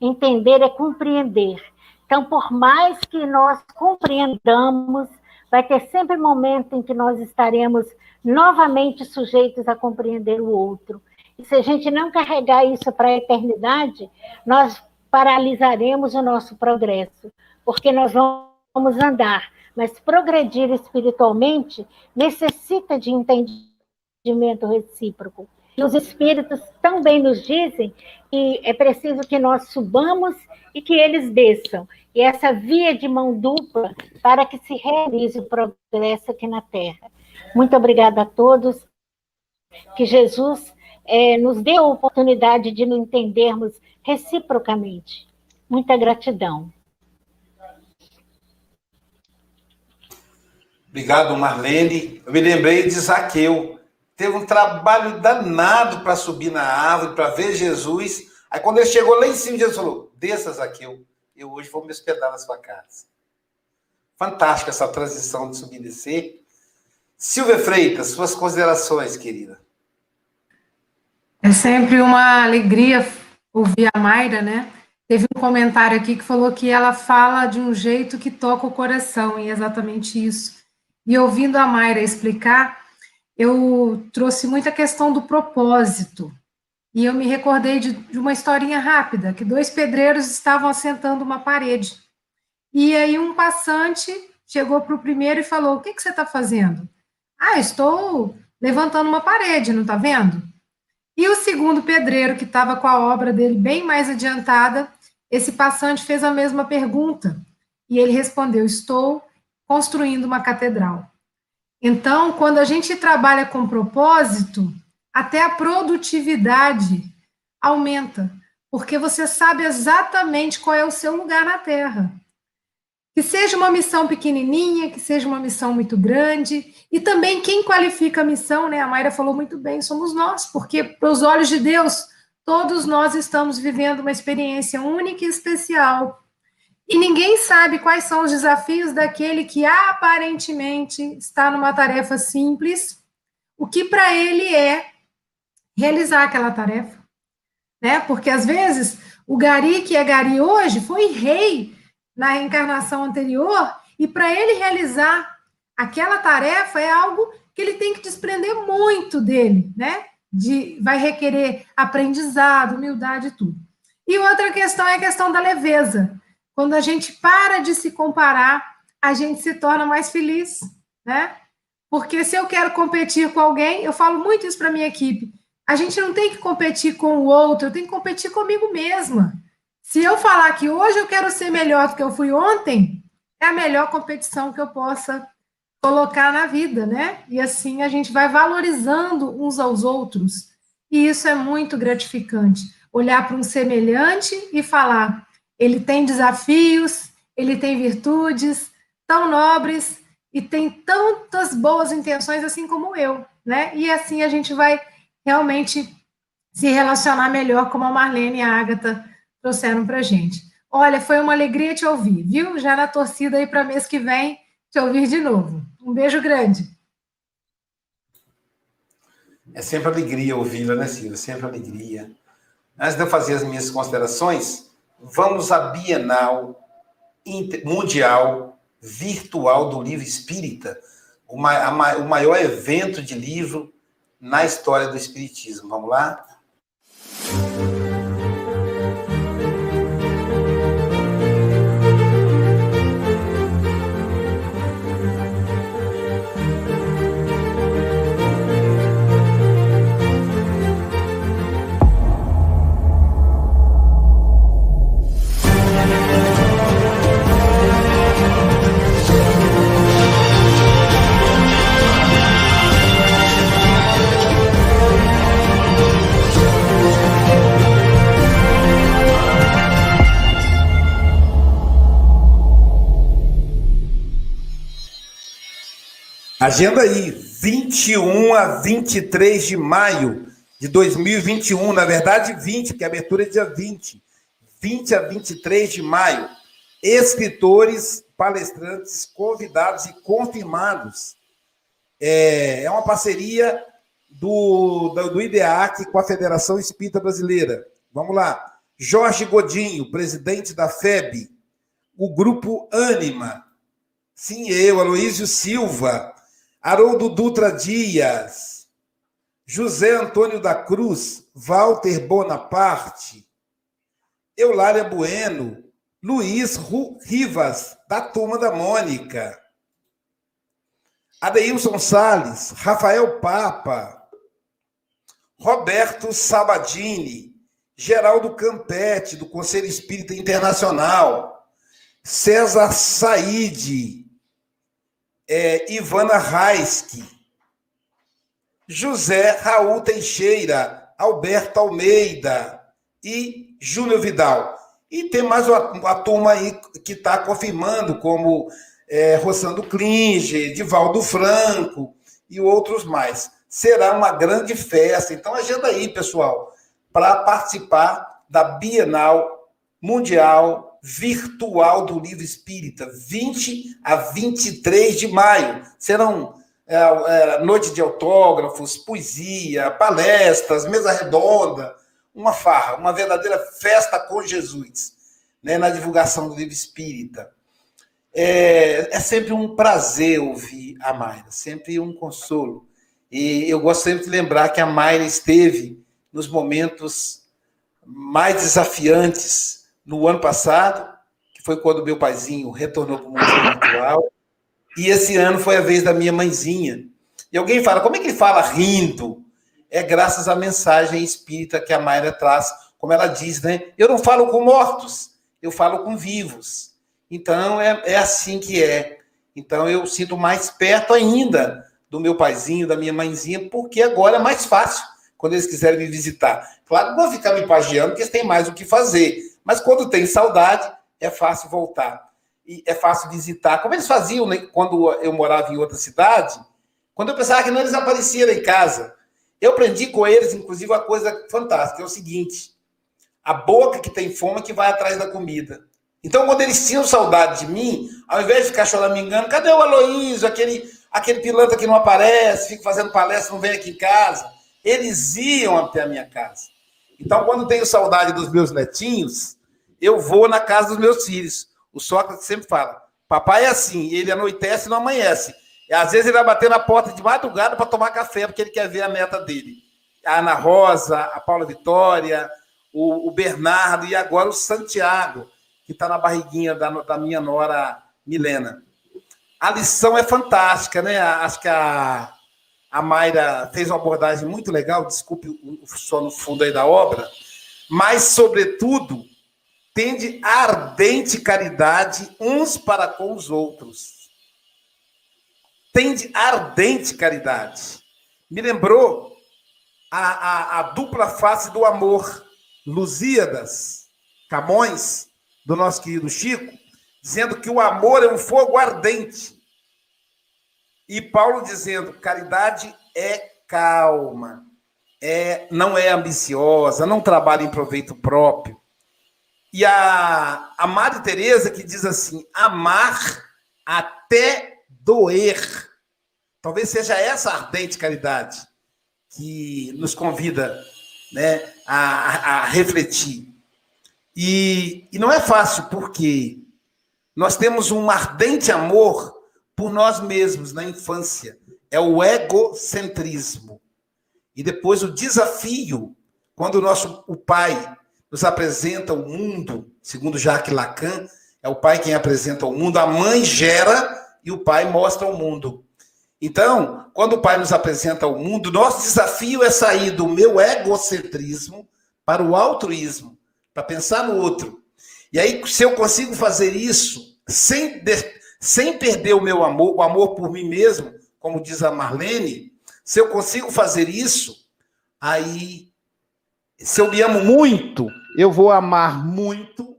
Entender é compreender. Então, por mais que nós compreendamos, vai ter sempre momento em que nós estaremos novamente sujeitos a compreender o outro. E se a gente não carregar isso para a eternidade, nós paralisaremos o nosso progresso, porque nós vamos andar mas progredir espiritualmente necessita de entendimento recíproco. E os espíritos também nos dizem que é preciso que nós subamos e que eles desçam. e essa via de mão dupla para que se realize o progresso aqui na Terra. Muito obrigada a todos. Que Jesus é, nos dê a oportunidade de nos entendermos reciprocamente. Muita gratidão. Obrigado, Marlene. Eu me lembrei de Zaqueu. Teve um trabalho danado para subir na árvore, para ver Jesus. Aí, quando ele chegou lá em cima, Jesus falou: Desça, Zaqueu, eu hoje vou me hospedar na sua casa. Fantástica essa transição de subir e descer. Silvia Freitas, suas considerações, querida. É sempre uma alegria ouvir a Mayra, né? Teve um comentário aqui que falou que ela fala de um jeito que toca o coração, e é exatamente isso. E ouvindo a Mayra explicar, eu trouxe muita questão do propósito. E eu me recordei de, de uma historinha rápida, que dois pedreiros estavam assentando uma parede. E aí um passante chegou para o primeiro e falou: O que, que você está fazendo? Ah, estou levantando uma parede, não está vendo? E o segundo pedreiro, que estava com a obra dele bem mais adiantada, esse passante fez a mesma pergunta. E ele respondeu: Estou construindo uma catedral. Então, quando a gente trabalha com propósito, até a produtividade aumenta, porque você sabe exatamente qual é o seu lugar na Terra. Que seja uma missão pequenininha, que seja uma missão muito grande, e também quem qualifica a missão, né? A Mayra falou muito bem, somos nós, porque para os olhos de Deus, todos nós estamos vivendo uma experiência única e especial e ninguém sabe quais são os desafios daquele que aparentemente está numa tarefa simples, o que para ele é realizar aquela tarefa. Né? Porque às vezes o Gari, que é Gari hoje, foi rei na reencarnação anterior, e para ele realizar aquela tarefa é algo que ele tem que desprender muito dele, né? De, vai requerer aprendizado, humildade e tudo. E outra questão é a questão da leveza. Quando a gente para de se comparar, a gente se torna mais feliz, né? Porque se eu quero competir com alguém, eu falo muito isso para minha equipe. A gente não tem que competir com o outro, eu tenho que competir comigo mesma. Se eu falar que hoje eu quero ser melhor do que eu fui ontem, é a melhor competição que eu possa colocar na vida, né? E assim a gente vai valorizando uns aos outros. E isso é muito gratificante. Olhar para um semelhante e falar: ele tem desafios, ele tem virtudes tão nobres e tem tantas boas intenções assim como eu, né? E assim a gente vai realmente se relacionar melhor como a Marlene e a Agatha trouxeram para gente. Olha, foi uma alegria te ouvir, viu? Já na torcida aí para mês que vem te ouvir de novo. Um beijo grande. É sempre alegria ouvi-la, né, Silvia? Sempre alegria. Antes de eu fazer as minhas considerações, vamos à Bienal Mundial Virtual do Livro Espírita, o maior evento de livro na história do Espiritismo. Vamos lá? Agenda aí, 21 a 23 de maio de 2021, na verdade 20, que a abertura é dia 20. 20 a 23 de maio. Escritores, palestrantes, convidados e confirmados. É, é uma parceria do, do, do IDEAC com a Federação Espírita Brasileira. Vamos lá. Jorge Godinho, presidente da FEB. O grupo Ânima. Sim, eu, Aloísio Silva, Haroldo Dutra Dias, José Antônio da Cruz, Walter Bonaparte, Eulália Bueno, Luiz Rivas, da Turma da Mônica, Adeilson Sales, Rafael Papa, Roberto Sabadini, Geraldo Campete, do Conselho Espírita Internacional, César Said, é, Ivana Raiski, José Raul Teixeira, Alberto Almeida e Júnior Vidal. E tem mais uma, uma turma aí que está confirmando, como é, Klinger, Divaldo Franco e outros mais. Será uma grande festa. Então, agenda aí, pessoal, para participar da Bienal Mundial Virtual do Livro Espírita, 20 a 23 de maio. Serão é, é, noite de autógrafos, poesia, palestras, mesa redonda, uma farra, uma verdadeira festa com Jesus, né, na divulgação do livro espírita. É, é sempre um prazer ouvir a Mayra, sempre um consolo. E eu gosto sempre de lembrar que a Mayra esteve nos momentos mais desafiantes no ano passado, que foi quando meu paizinho retornou para o mundo espiritual, e esse ano foi a vez da minha mãezinha. E alguém fala, como é que ele fala rindo? É graças à mensagem espírita que a Mayra traz, como ela diz, né? Eu não falo com mortos, eu falo com vivos. Então é, é assim que é. Então eu sinto mais perto ainda do meu paizinho, da minha mãezinha, porque agora é mais fácil quando eles quiserem me visitar. Claro que vão ficar me pagiando, porque eles têm mais o que fazer. Mas quando tem saudade, é fácil voltar. E é fácil visitar. Como eles faziam né, quando eu morava em outra cidade, quando eu pensava que não, eles apareciam em casa. Eu aprendi com eles, inclusive, uma coisa fantástica: é o seguinte: a boca que tem fome é que vai atrás da comida. Então, quando eles tinham saudade de mim, ao invés de ficar choramingando, cadê o Aloísio, aquele, aquele pilantra que não aparece, fica fazendo palestra, não vem aqui em casa? Eles iam até a minha casa. Então, quando tenho saudade dos meus netinhos, eu vou na casa dos meus filhos. O Sócrates sempre fala: papai é assim, ele anoitece e não amanhece. E, às vezes ele vai bater na porta de madrugada para tomar café, porque ele quer ver a neta dele. A Ana Rosa, a Paula Vitória, o, o Bernardo e agora o Santiago que está na barriguinha da, da minha nora Milena. A lição é fantástica, né? Acho que a, a Mayra fez uma abordagem muito legal, desculpe o som no fundo aí da obra, mas, sobretudo, tende ardente caridade uns para com os outros. Tende ardente caridade. Me lembrou a, a, a dupla face do amor. Lusíadas, Camões, do nosso querido Chico, dizendo que o amor é um fogo ardente. E Paulo dizendo: caridade é calma, é não é ambiciosa, não trabalha em proveito próprio. E a, a Madre Teresa que diz assim: amar até doer. Talvez seja essa ardente caridade que nos convida né, a, a refletir. E, e não é fácil, porque nós temos um ardente amor por nós mesmos na infância. É o egocentrismo. E depois o desafio, quando o nosso o pai nos apresenta o mundo, segundo Jacques Lacan, é o pai quem apresenta o mundo, a mãe gera e o pai mostra o mundo. Então, quando o pai nos apresenta o mundo, nosso desafio é sair do meu egocentrismo para o altruísmo para pensar no outro. E aí, se eu consigo fazer isso sem, sem perder o meu amor, o amor por mim mesmo, como diz a Marlene, se eu consigo fazer isso, aí, se eu me amo muito, eu vou amar muito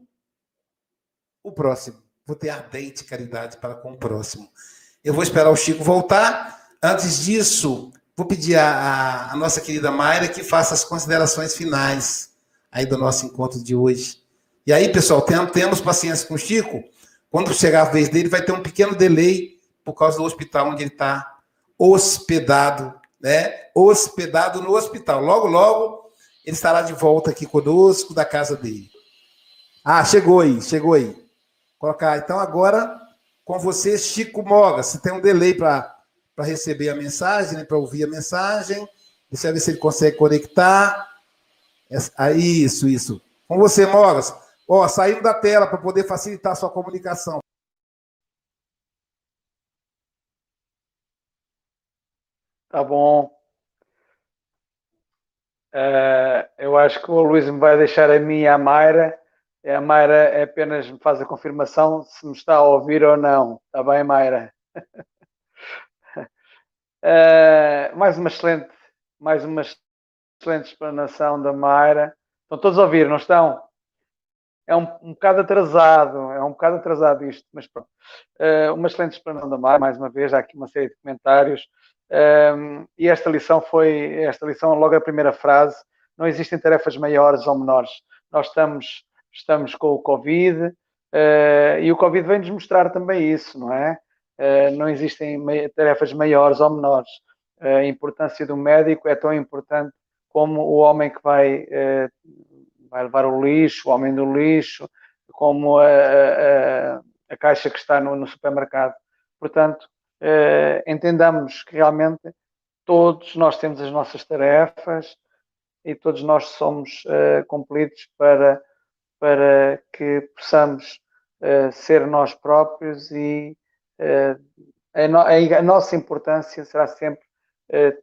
o próximo. Vou ter ardente caridade para com o próximo. Eu vou esperar o Chico voltar. Antes disso, vou pedir a nossa querida Mayra que faça as considerações finais aí do nosso encontro de hoje. E aí, pessoal, temos paciência com o Chico. Quando chegar a vez dele, vai ter um pequeno delay por causa do hospital onde ele está hospedado, né? Hospedado no hospital. Logo, logo, ele estará de volta aqui conosco, da casa dele. Ah, chegou aí, chegou aí. Colocar. Então, agora, com você, Chico Moga. Você tem um delay para receber a mensagem, né? para ouvir a mensagem. Deixa eu ver se ele consegue conectar. Ah, isso, isso. Com você, Mogas. Ó, saindo da tela para poder facilitar a sua comunicação. Tá bom. É, eu acho que o Luís me vai deixar a mim e a Mayra A Mayra é apenas me faz a confirmação se me está a ouvir ou não. Está bem, Mayra? uh, mais uma excelente, mais uma excelente explanação da Mayra. Estão todos a ouvir, não estão? É um, um bocado atrasado, é um bocado atrasado isto, mas pronto. Uh, uma excelente explanação da Mayra, mais uma vez, há aqui uma série de comentários. Um, e esta lição foi, esta lição, logo a primeira frase, não existem tarefas maiores ou menores. Nós estamos, estamos com o Covid uh, e o Covid vem-nos mostrar também isso, não é? Uh, não existem tarefas maiores ou menores. Uh, a importância do médico é tão importante como o homem que vai, vai levar o lixo, o homem do lixo, como a, a, a caixa que está no, no supermercado. Portanto, uh, entendamos que realmente todos nós temos as nossas tarefas e todos nós somos uh, completos para, para que possamos uh, ser nós próprios e a, no, a, nossa importância será sempre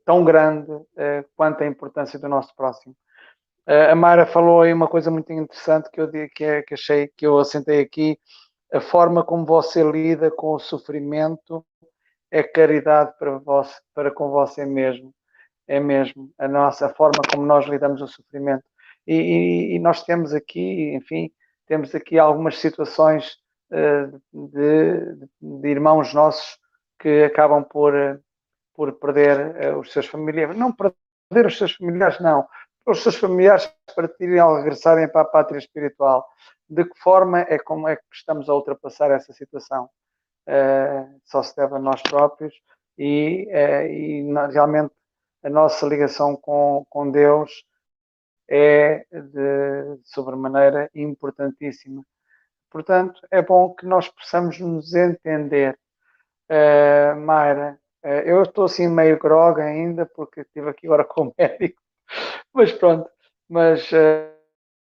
tão grande quanto a importância do nosso próximo. a Mara falou aí uma coisa muito interessante que eu, que, é, que achei que eu assentei aqui, a forma como você lida com o sofrimento é caridade para, você, para com você mesmo. É mesmo a nossa forma como nós lidamos o sofrimento. E, e, e nós temos aqui, enfim, temos aqui algumas situações uh, de, de, irmãos nossos que acabam por, uh, por perder uh, os seus familiares. Não perder os seus familiares, não. Os seus familiares partirem ao regressarem para a pátria espiritual. De que forma é como é que estamos a ultrapassar essa situação? Uh, só se deve a nós próprios e, uh, e realmente a nossa ligação com, com Deus é de sobremaneira importantíssima. Portanto, é bom que nós possamos nos entender. Uh, Mayra, uh, eu estou assim meio grog ainda, porque estive aqui agora com o médico, mas pronto, mas uh,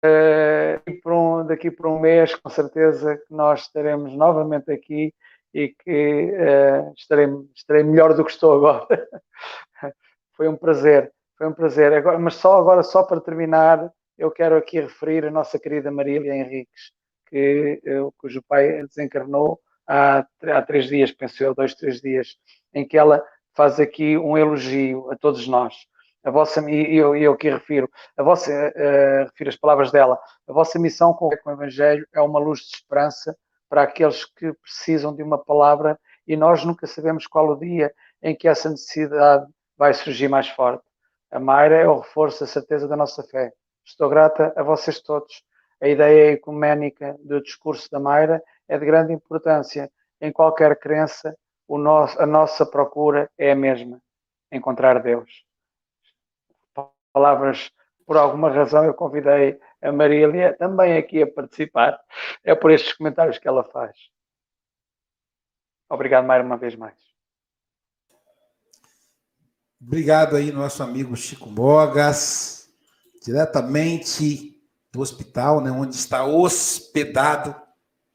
uh, daqui por um mês, com certeza que nós estaremos novamente aqui e que uh, estarei, estarei melhor do que estou agora. foi um prazer, foi um prazer. Agora, mas só agora, só para terminar, eu quero aqui referir a nossa querida Marília Henriques, que, uh, cujo pai desencarnou há, há três dias, penso eu, dois, três dias, em que ela faz aqui um elogio a todos nós. A vossa, e eu, eu aqui refiro, a vossa, uh, refiro as palavras dela, a vossa missão com o Evangelho é uma luz de esperança para aqueles que precisam de uma palavra e nós nunca sabemos qual o dia em que essa necessidade vai surgir mais forte. A Mayra é o reforço, a certeza da nossa fé. Estou grata a vocês todos. A ideia ecuménica do discurso da Mayra é de grande importância. Em qualquer crença, nosso, a nossa procura é a mesma: encontrar Deus. Palavras, por alguma razão, eu convidei a Marília também aqui a participar. É por estes comentários que ela faz. Obrigado mais uma vez mais. Obrigado aí, nosso amigo Chico Mogas, diretamente do hospital, né, onde está hospedado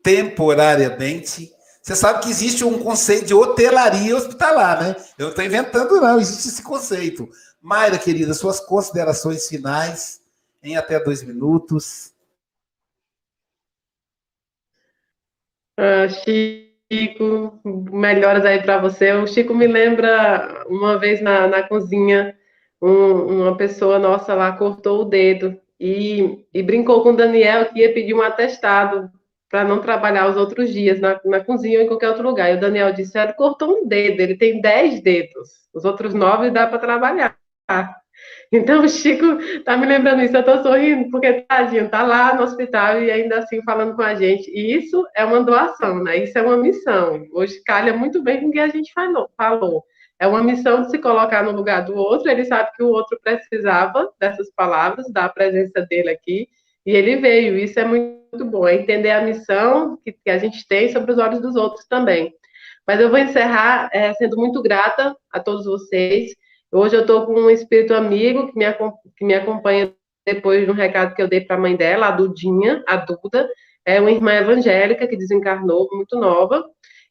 temporariamente. Você sabe que existe um conceito de hotelaria hospitalar, né? Eu não estou inventando, não, existe esse conceito. Mayra, querida, suas considerações finais em até dois minutos. Ah, Chico, melhoras aí para você. O Chico me lembra uma vez na, na cozinha, um, uma pessoa nossa lá cortou o dedo e, e brincou com o Daniel que ia pedir um atestado para não trabalhar os outros dias na, na cozinha ou em qualquer outro lugar. E o Daniel disse: ele cortou um dedo, ele tem dez dedos, os outros nove dá para trabalhar. Então, o Chico tá me lembrando isso, eu tô sorrindo, porque tadinho, tá lá no hospital e ainda assim falando com a gente. E isso é uma doação, né? Isso é uma missão. Hoje calha muito bem com o que a gente falou. É uma missão de se colocar no lugar do outro. Ele sabe que o outro precisava dessas palavras, da presença dele aqui, e ele veio. Isso é muito bom, é entender a missão que, que a gente tem sobre os olhos dos outros também. Mas eu vou encerrar é, sendo muito grata a todos vocês. Hoje eu estou com um espírito amigo que me, que me acompanha depois de um recado que eu dei para a mãe dela, a Dudinha, a Duda, é uma irmã evangélica que desencarnou, muito nova,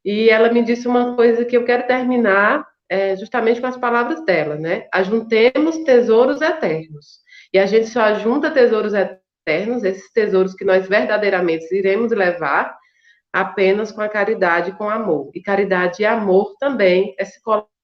e ela me disse uma coisa que eu quero terminar é, justamente com as palavras dela, né? Ajuntemos tesouros eternos. E a gente só junta tesouros eternos esses tesouros que nós verdadeiramente iremos levar apenas com a caridade e com amor. E caridade e amor também é se colocar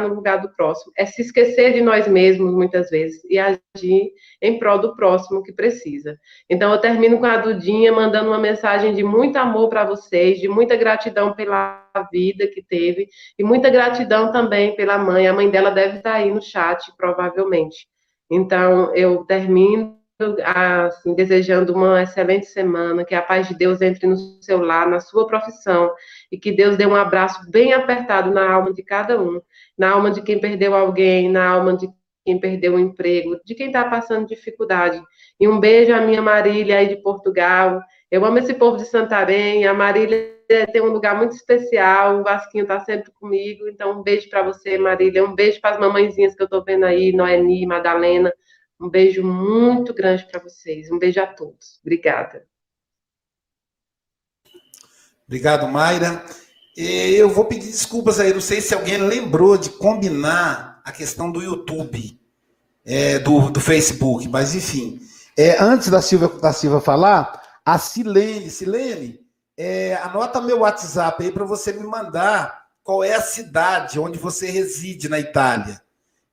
no lugar do próximo, é se esquecer de nós mesmos muitas vezes e agir em prol do próximo que precisa. Então eu termino com a Dudinha mandando uma mensagem de muito amor para vocês, de muita gratidão pela vida que teve e muita gratidão também pela mãe. A mãe dela deve estar aí no chat, provavelmente. Então eu termino assim, desejando uma excelente semana, que a paz de Deus entre no seu lar, na sua profissão, e que Deus dê um abraço bem apertado na alma de cada um, na alma de quem perdeu alguém, na alma de quem perdeu o emprego, de quem está passando dificuldade. E um beijo à minha Marília aí de Portugal. Eu amo esse povo de Santarém, a Marília tem um lugar muito especial, o Vasquinho está sempre comigo, então um beijo para você, Marília, um beijo para as mamãezinhas que eu estou vendo aí, Noemi, Madalena, um beijo muito grande para vocês. Um beijo a todos. Obrigada. Obrigado, Mayra. Eu vou pedir desculpas aí. Não sei se alguém lembrou de combinar a questão do YouTube, é, do, do Facebook, mas enfim. É, antes da Silvia, da Silvia falar, a Silene, Silene, é, anota meu WhatsApp aí para você me mandar qual é a cidade onde você reside na Itália.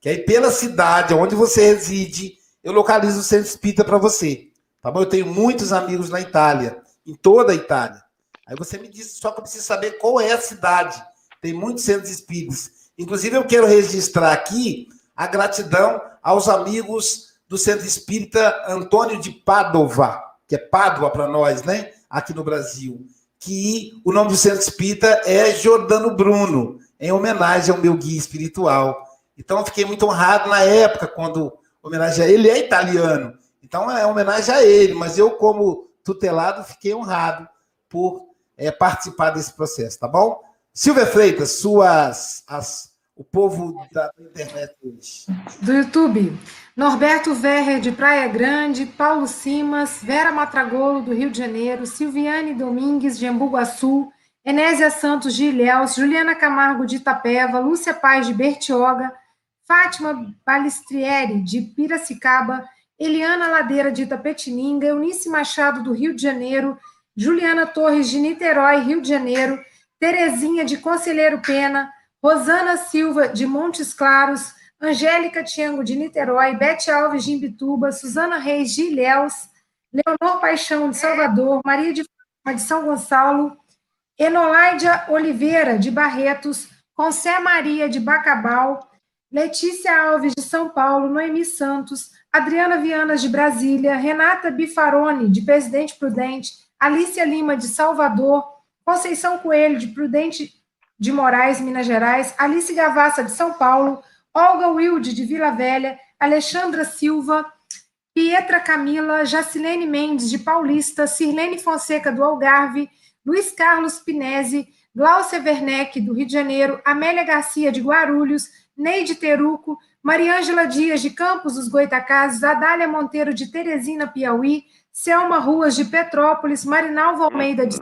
Que aí, pela cidade onde você reside, eu localizo o centro espírita para você. Tá bom? Eu tenho muitos amigos na Itália, em toda a Itália. Aí você me diz, só que eu preciso saber qual é a cidade. Tem muitos centros espíritas. Inclusive, eu quero registrar aqui a gratidão aos amigos do Centro Espírita Antônio de Padova, que é Pádua para nós, né? Aqui no Brasil. Que o nome do Centro Espírita é Jordano Bruno, em homenagem ao meu guia espiritual. Então, eu fiquei muito honrado na época, quando homenagear ele. Ele é italiano, então é homenagem a ele, mas eu, como tutelado, fiquei honrado por é, participar desse processo, tá bom? Silvia Freitas, suas. As, o povo da internet hoje. Do YouTube. Norberto Verrer, de Praia Grande, Paulo Simas, Vera Matragolo, do Rio de Janeiro, Silviane Domingues, de Embu-Guaçu, Enésia Santos, de Ilhéus, Juliana Camargo, de Itapeva, Lúcia Paz, de Bertioga, Fátima Balistrieri, de Piracicaba, Eliana Ladeira, de Itapetininga, Eunice Machado, do Rio de Janeiro, Juliana Torres, de Niterói, Rio de Janeiro, Terezinha, de Conselheiro Pena, Rosana Silva, de Montes Claros, Angélica Tiango, de Niterói, Bete Alves, de Imbituba, Suzana Reis, de Ilhéus, Leonor Paixão, de Salvador, Maria de Fátima, de São Gonçalo, Enoláidia Oliveira, de Barretos, Concé Maria, de Bacabal, Letícia Alves, de São Paulo, Noemi Santos, Adriana Vianas, de Brasília, Renata Bifarone, de Presidente Prudente, Alicia Lima, de Salvador, Conceição Coelho, de Prudente de Moraes, Minas Gerais, Alice Gavassa, de São Paulo, Olga Wilde, de Vila Velha, Alexandra Silva, Pietra Camila, Jacilene Mendes, de Paulista, Sirlene Fonseca, do Algarve, Luiz Carlos Pinese, Glaucia Werneck, do Rio de Janeiro, Amélia Garcia, de Guarulhos, Neide Teruco, Mariângela Dias de Campos dos Goitacazes, Adália Monteiro de Teresina, Piauí, Selma Ruas de Petrópolis, Marinalva Almeida de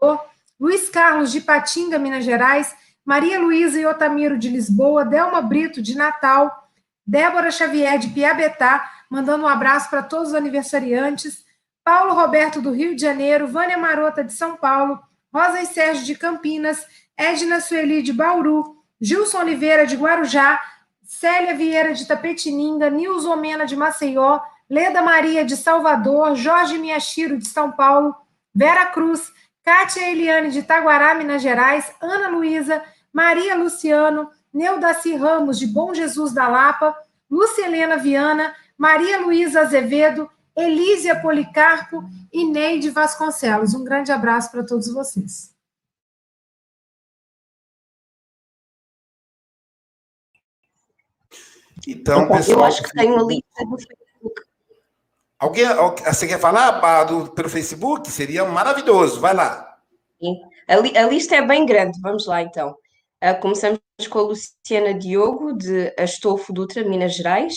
Salvador, Luiz Carlos de Patinga, Minas Gerais, Maria Luísa e Otamiro de Lisboa, Delma Brito de Natal, Débora Xavier de Piabetá, mandando um abraço para todos os aniversariantes, Paulo Roberto do Rio de Janeiro, Vânia Marota de São Paulo, Rosa e Sérgio de Campinas, Edna Sueli de Bauru, Gilson Oliveira, de Guarujá, Célia Vieira, de Tapetininga, Nilson Mena, de Maceió, Leda Maria, de Salvador, Jorge Miachiro, de São Paulo, Vera Cruz, Kátia Eliane, de Taguará, Minas Gerais, Ana Luísa, Maria Luciano, Neudaci Ramos, de Bom Jesus da Lapa, Lúcia Helena Viana, Maria Luísa Azevedo, Elísia Policarpo e Neide Vasconcelos. Um grande abraço para todos vocês. Então, pessoal. Eu acho que tem uma lista do Facebook. Alguém, você quer falar do, pelo Facebook? Seria maravilhoso. Vai lá. Sim. A, li, a lista é bem grande. Vamos lá, então. Uh, começamos com a Luciana Diogo, de Astolfo Dutra, Minas Gerais.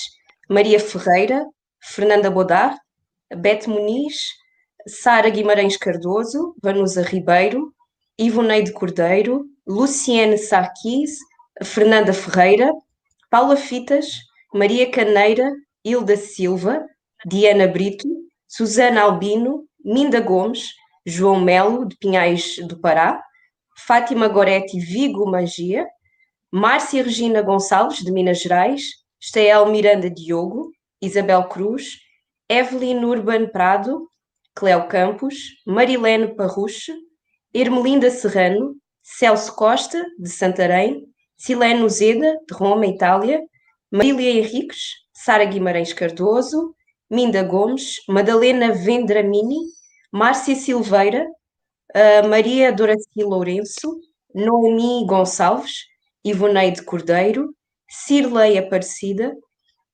Maria Ferreira, Fernanda Bodar, Bete Muniz, Sara Guimarães Cardoso, Vanusa Ribeiro, Ivoneide Cordeiro, Luciene Sarquis, Fernanda Ferreira, Paula Fitas, Maria Caneira, Hilda Silva, Diana Brito, Susana Albino, Minda Gomes, João Melo, de Pinhais do Pará, Fátima Goretti Vigo Magia, Márcia Regina Gonçalves, de Minas Gerais, Estael Miranda Diogo, Isabel Cruz, Evelyn Urban Prado, Cleo Campos, Marilene Parruche, Ermelinda Serrano, Celso Costa, de Santarém, Silene Uzeda, de Roma, Itália, Marília Henriques, Sara Guimarães Cardoso, Minda Gomes, Madalena Vendramini, Márcia Silveira, uh, Maria Doraci Lourenço, Noemi Gonçalves, Ivoneide Cordeiro, Cirlei Aparecida,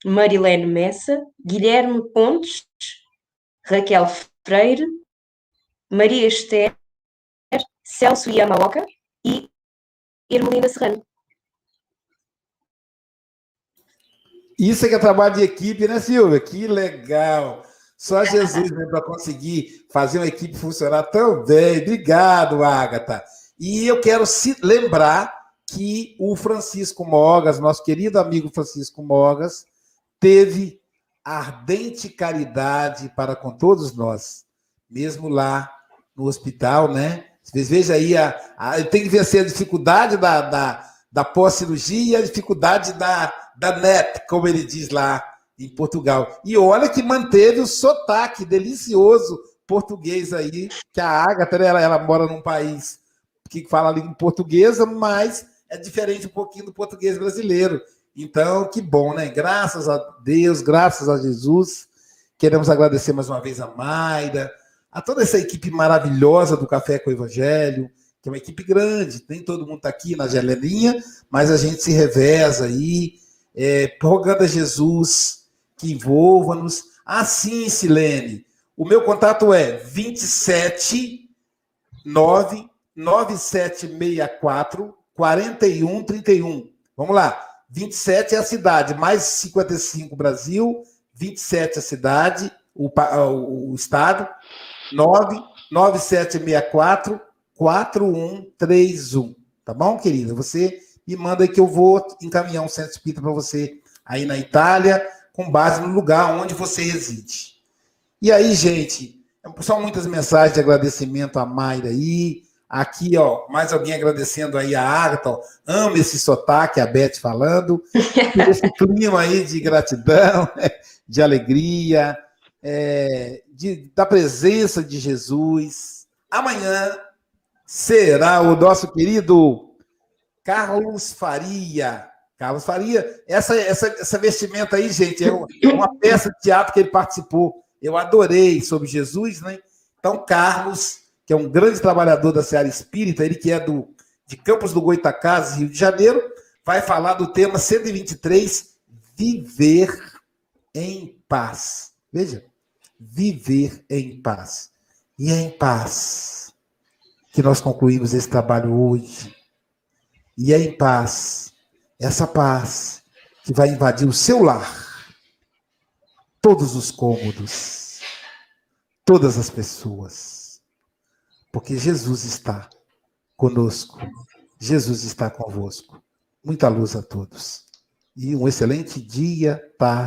Marilene Messa, Guilherme Pontes, Raquel Freire, Maria Esther, Celso Yamaoka e Irmelinda Serrano. Isso é que é trabalho de equipe, né, Silvia? Que legal! Só Jesus né, para conseguir fazer uma equipe funcionar tão bem. Obrigado, Agatha. E eu quero se lembrar que o Francisco Mogas, nosso querido amigo Francisco Mogas, teve ardente caridade para com todos nós, mesmo lá no hospital, né? Veja aí, a, a, tem que vencer a dificuldade da, da, da pós-cirurgia e a dificuldade da, da NET, como ele diz lá em Portugal. E olha que manteve o sotaque delicioso português aí, que a Agatha, ela, ela mora num país que fala língua portuguesa, mas é diferente um pouquinho do português brasileiro. Então, que bom, né? Graças a Deus, graças a Jesus. Queremos agradecer mais uma vez a Mayra, a toda essa equipe maravilhosa do Café com o Evangelho, que é uma equipe grande, nem todo mundo está aqui na gelelinha, mas a gente se reveza aí, é, a Jesus que envolva-nos. Assim, Silene, o meu contato é 27 9 9764 4131. Vamos lá. 27 é a cidade, mais 55 Brasil, 27 a cidade, o, o, o estado, 9 9764 4131. Tá bom, querida? Você me manda aí que eu vou encaminhar um centro espírita para você aí na Itália, com base no lugar onde você reside. E aí, gente, são muitas mensagens de agradecimento a Mayra aí, Aqui, ó, mais alguém agradecendo aí a Agatha, ó, amo esse sotaque, a Beth falando, esse clima aí de gratidão, de alegria, é, de, da presença de Jesus. Amanhã será o nosso querido Carlos Faria. Carlos Faria, essa, essa, essa vestimenta aí, gente, é uma peça de teatro que ele participou. Eu adorei sobre Jesus, né? Então, Carlos que é um grande trabalhador da Seara Espírita, ele que é do, de Campos do Goitacazes, Rio de Janeiro, vai falar do tema 123, viver em paz. Veja, viver em paz. E é em paz que nós concluímos esse trabalho hoje. E é em paz, essa paz que vai invadir o seu lar, todos os cômodos, todas as pessoas porque Jesus está conosco. Jesus está convosco. Muita luz a todos. E um excelente dia, tarde.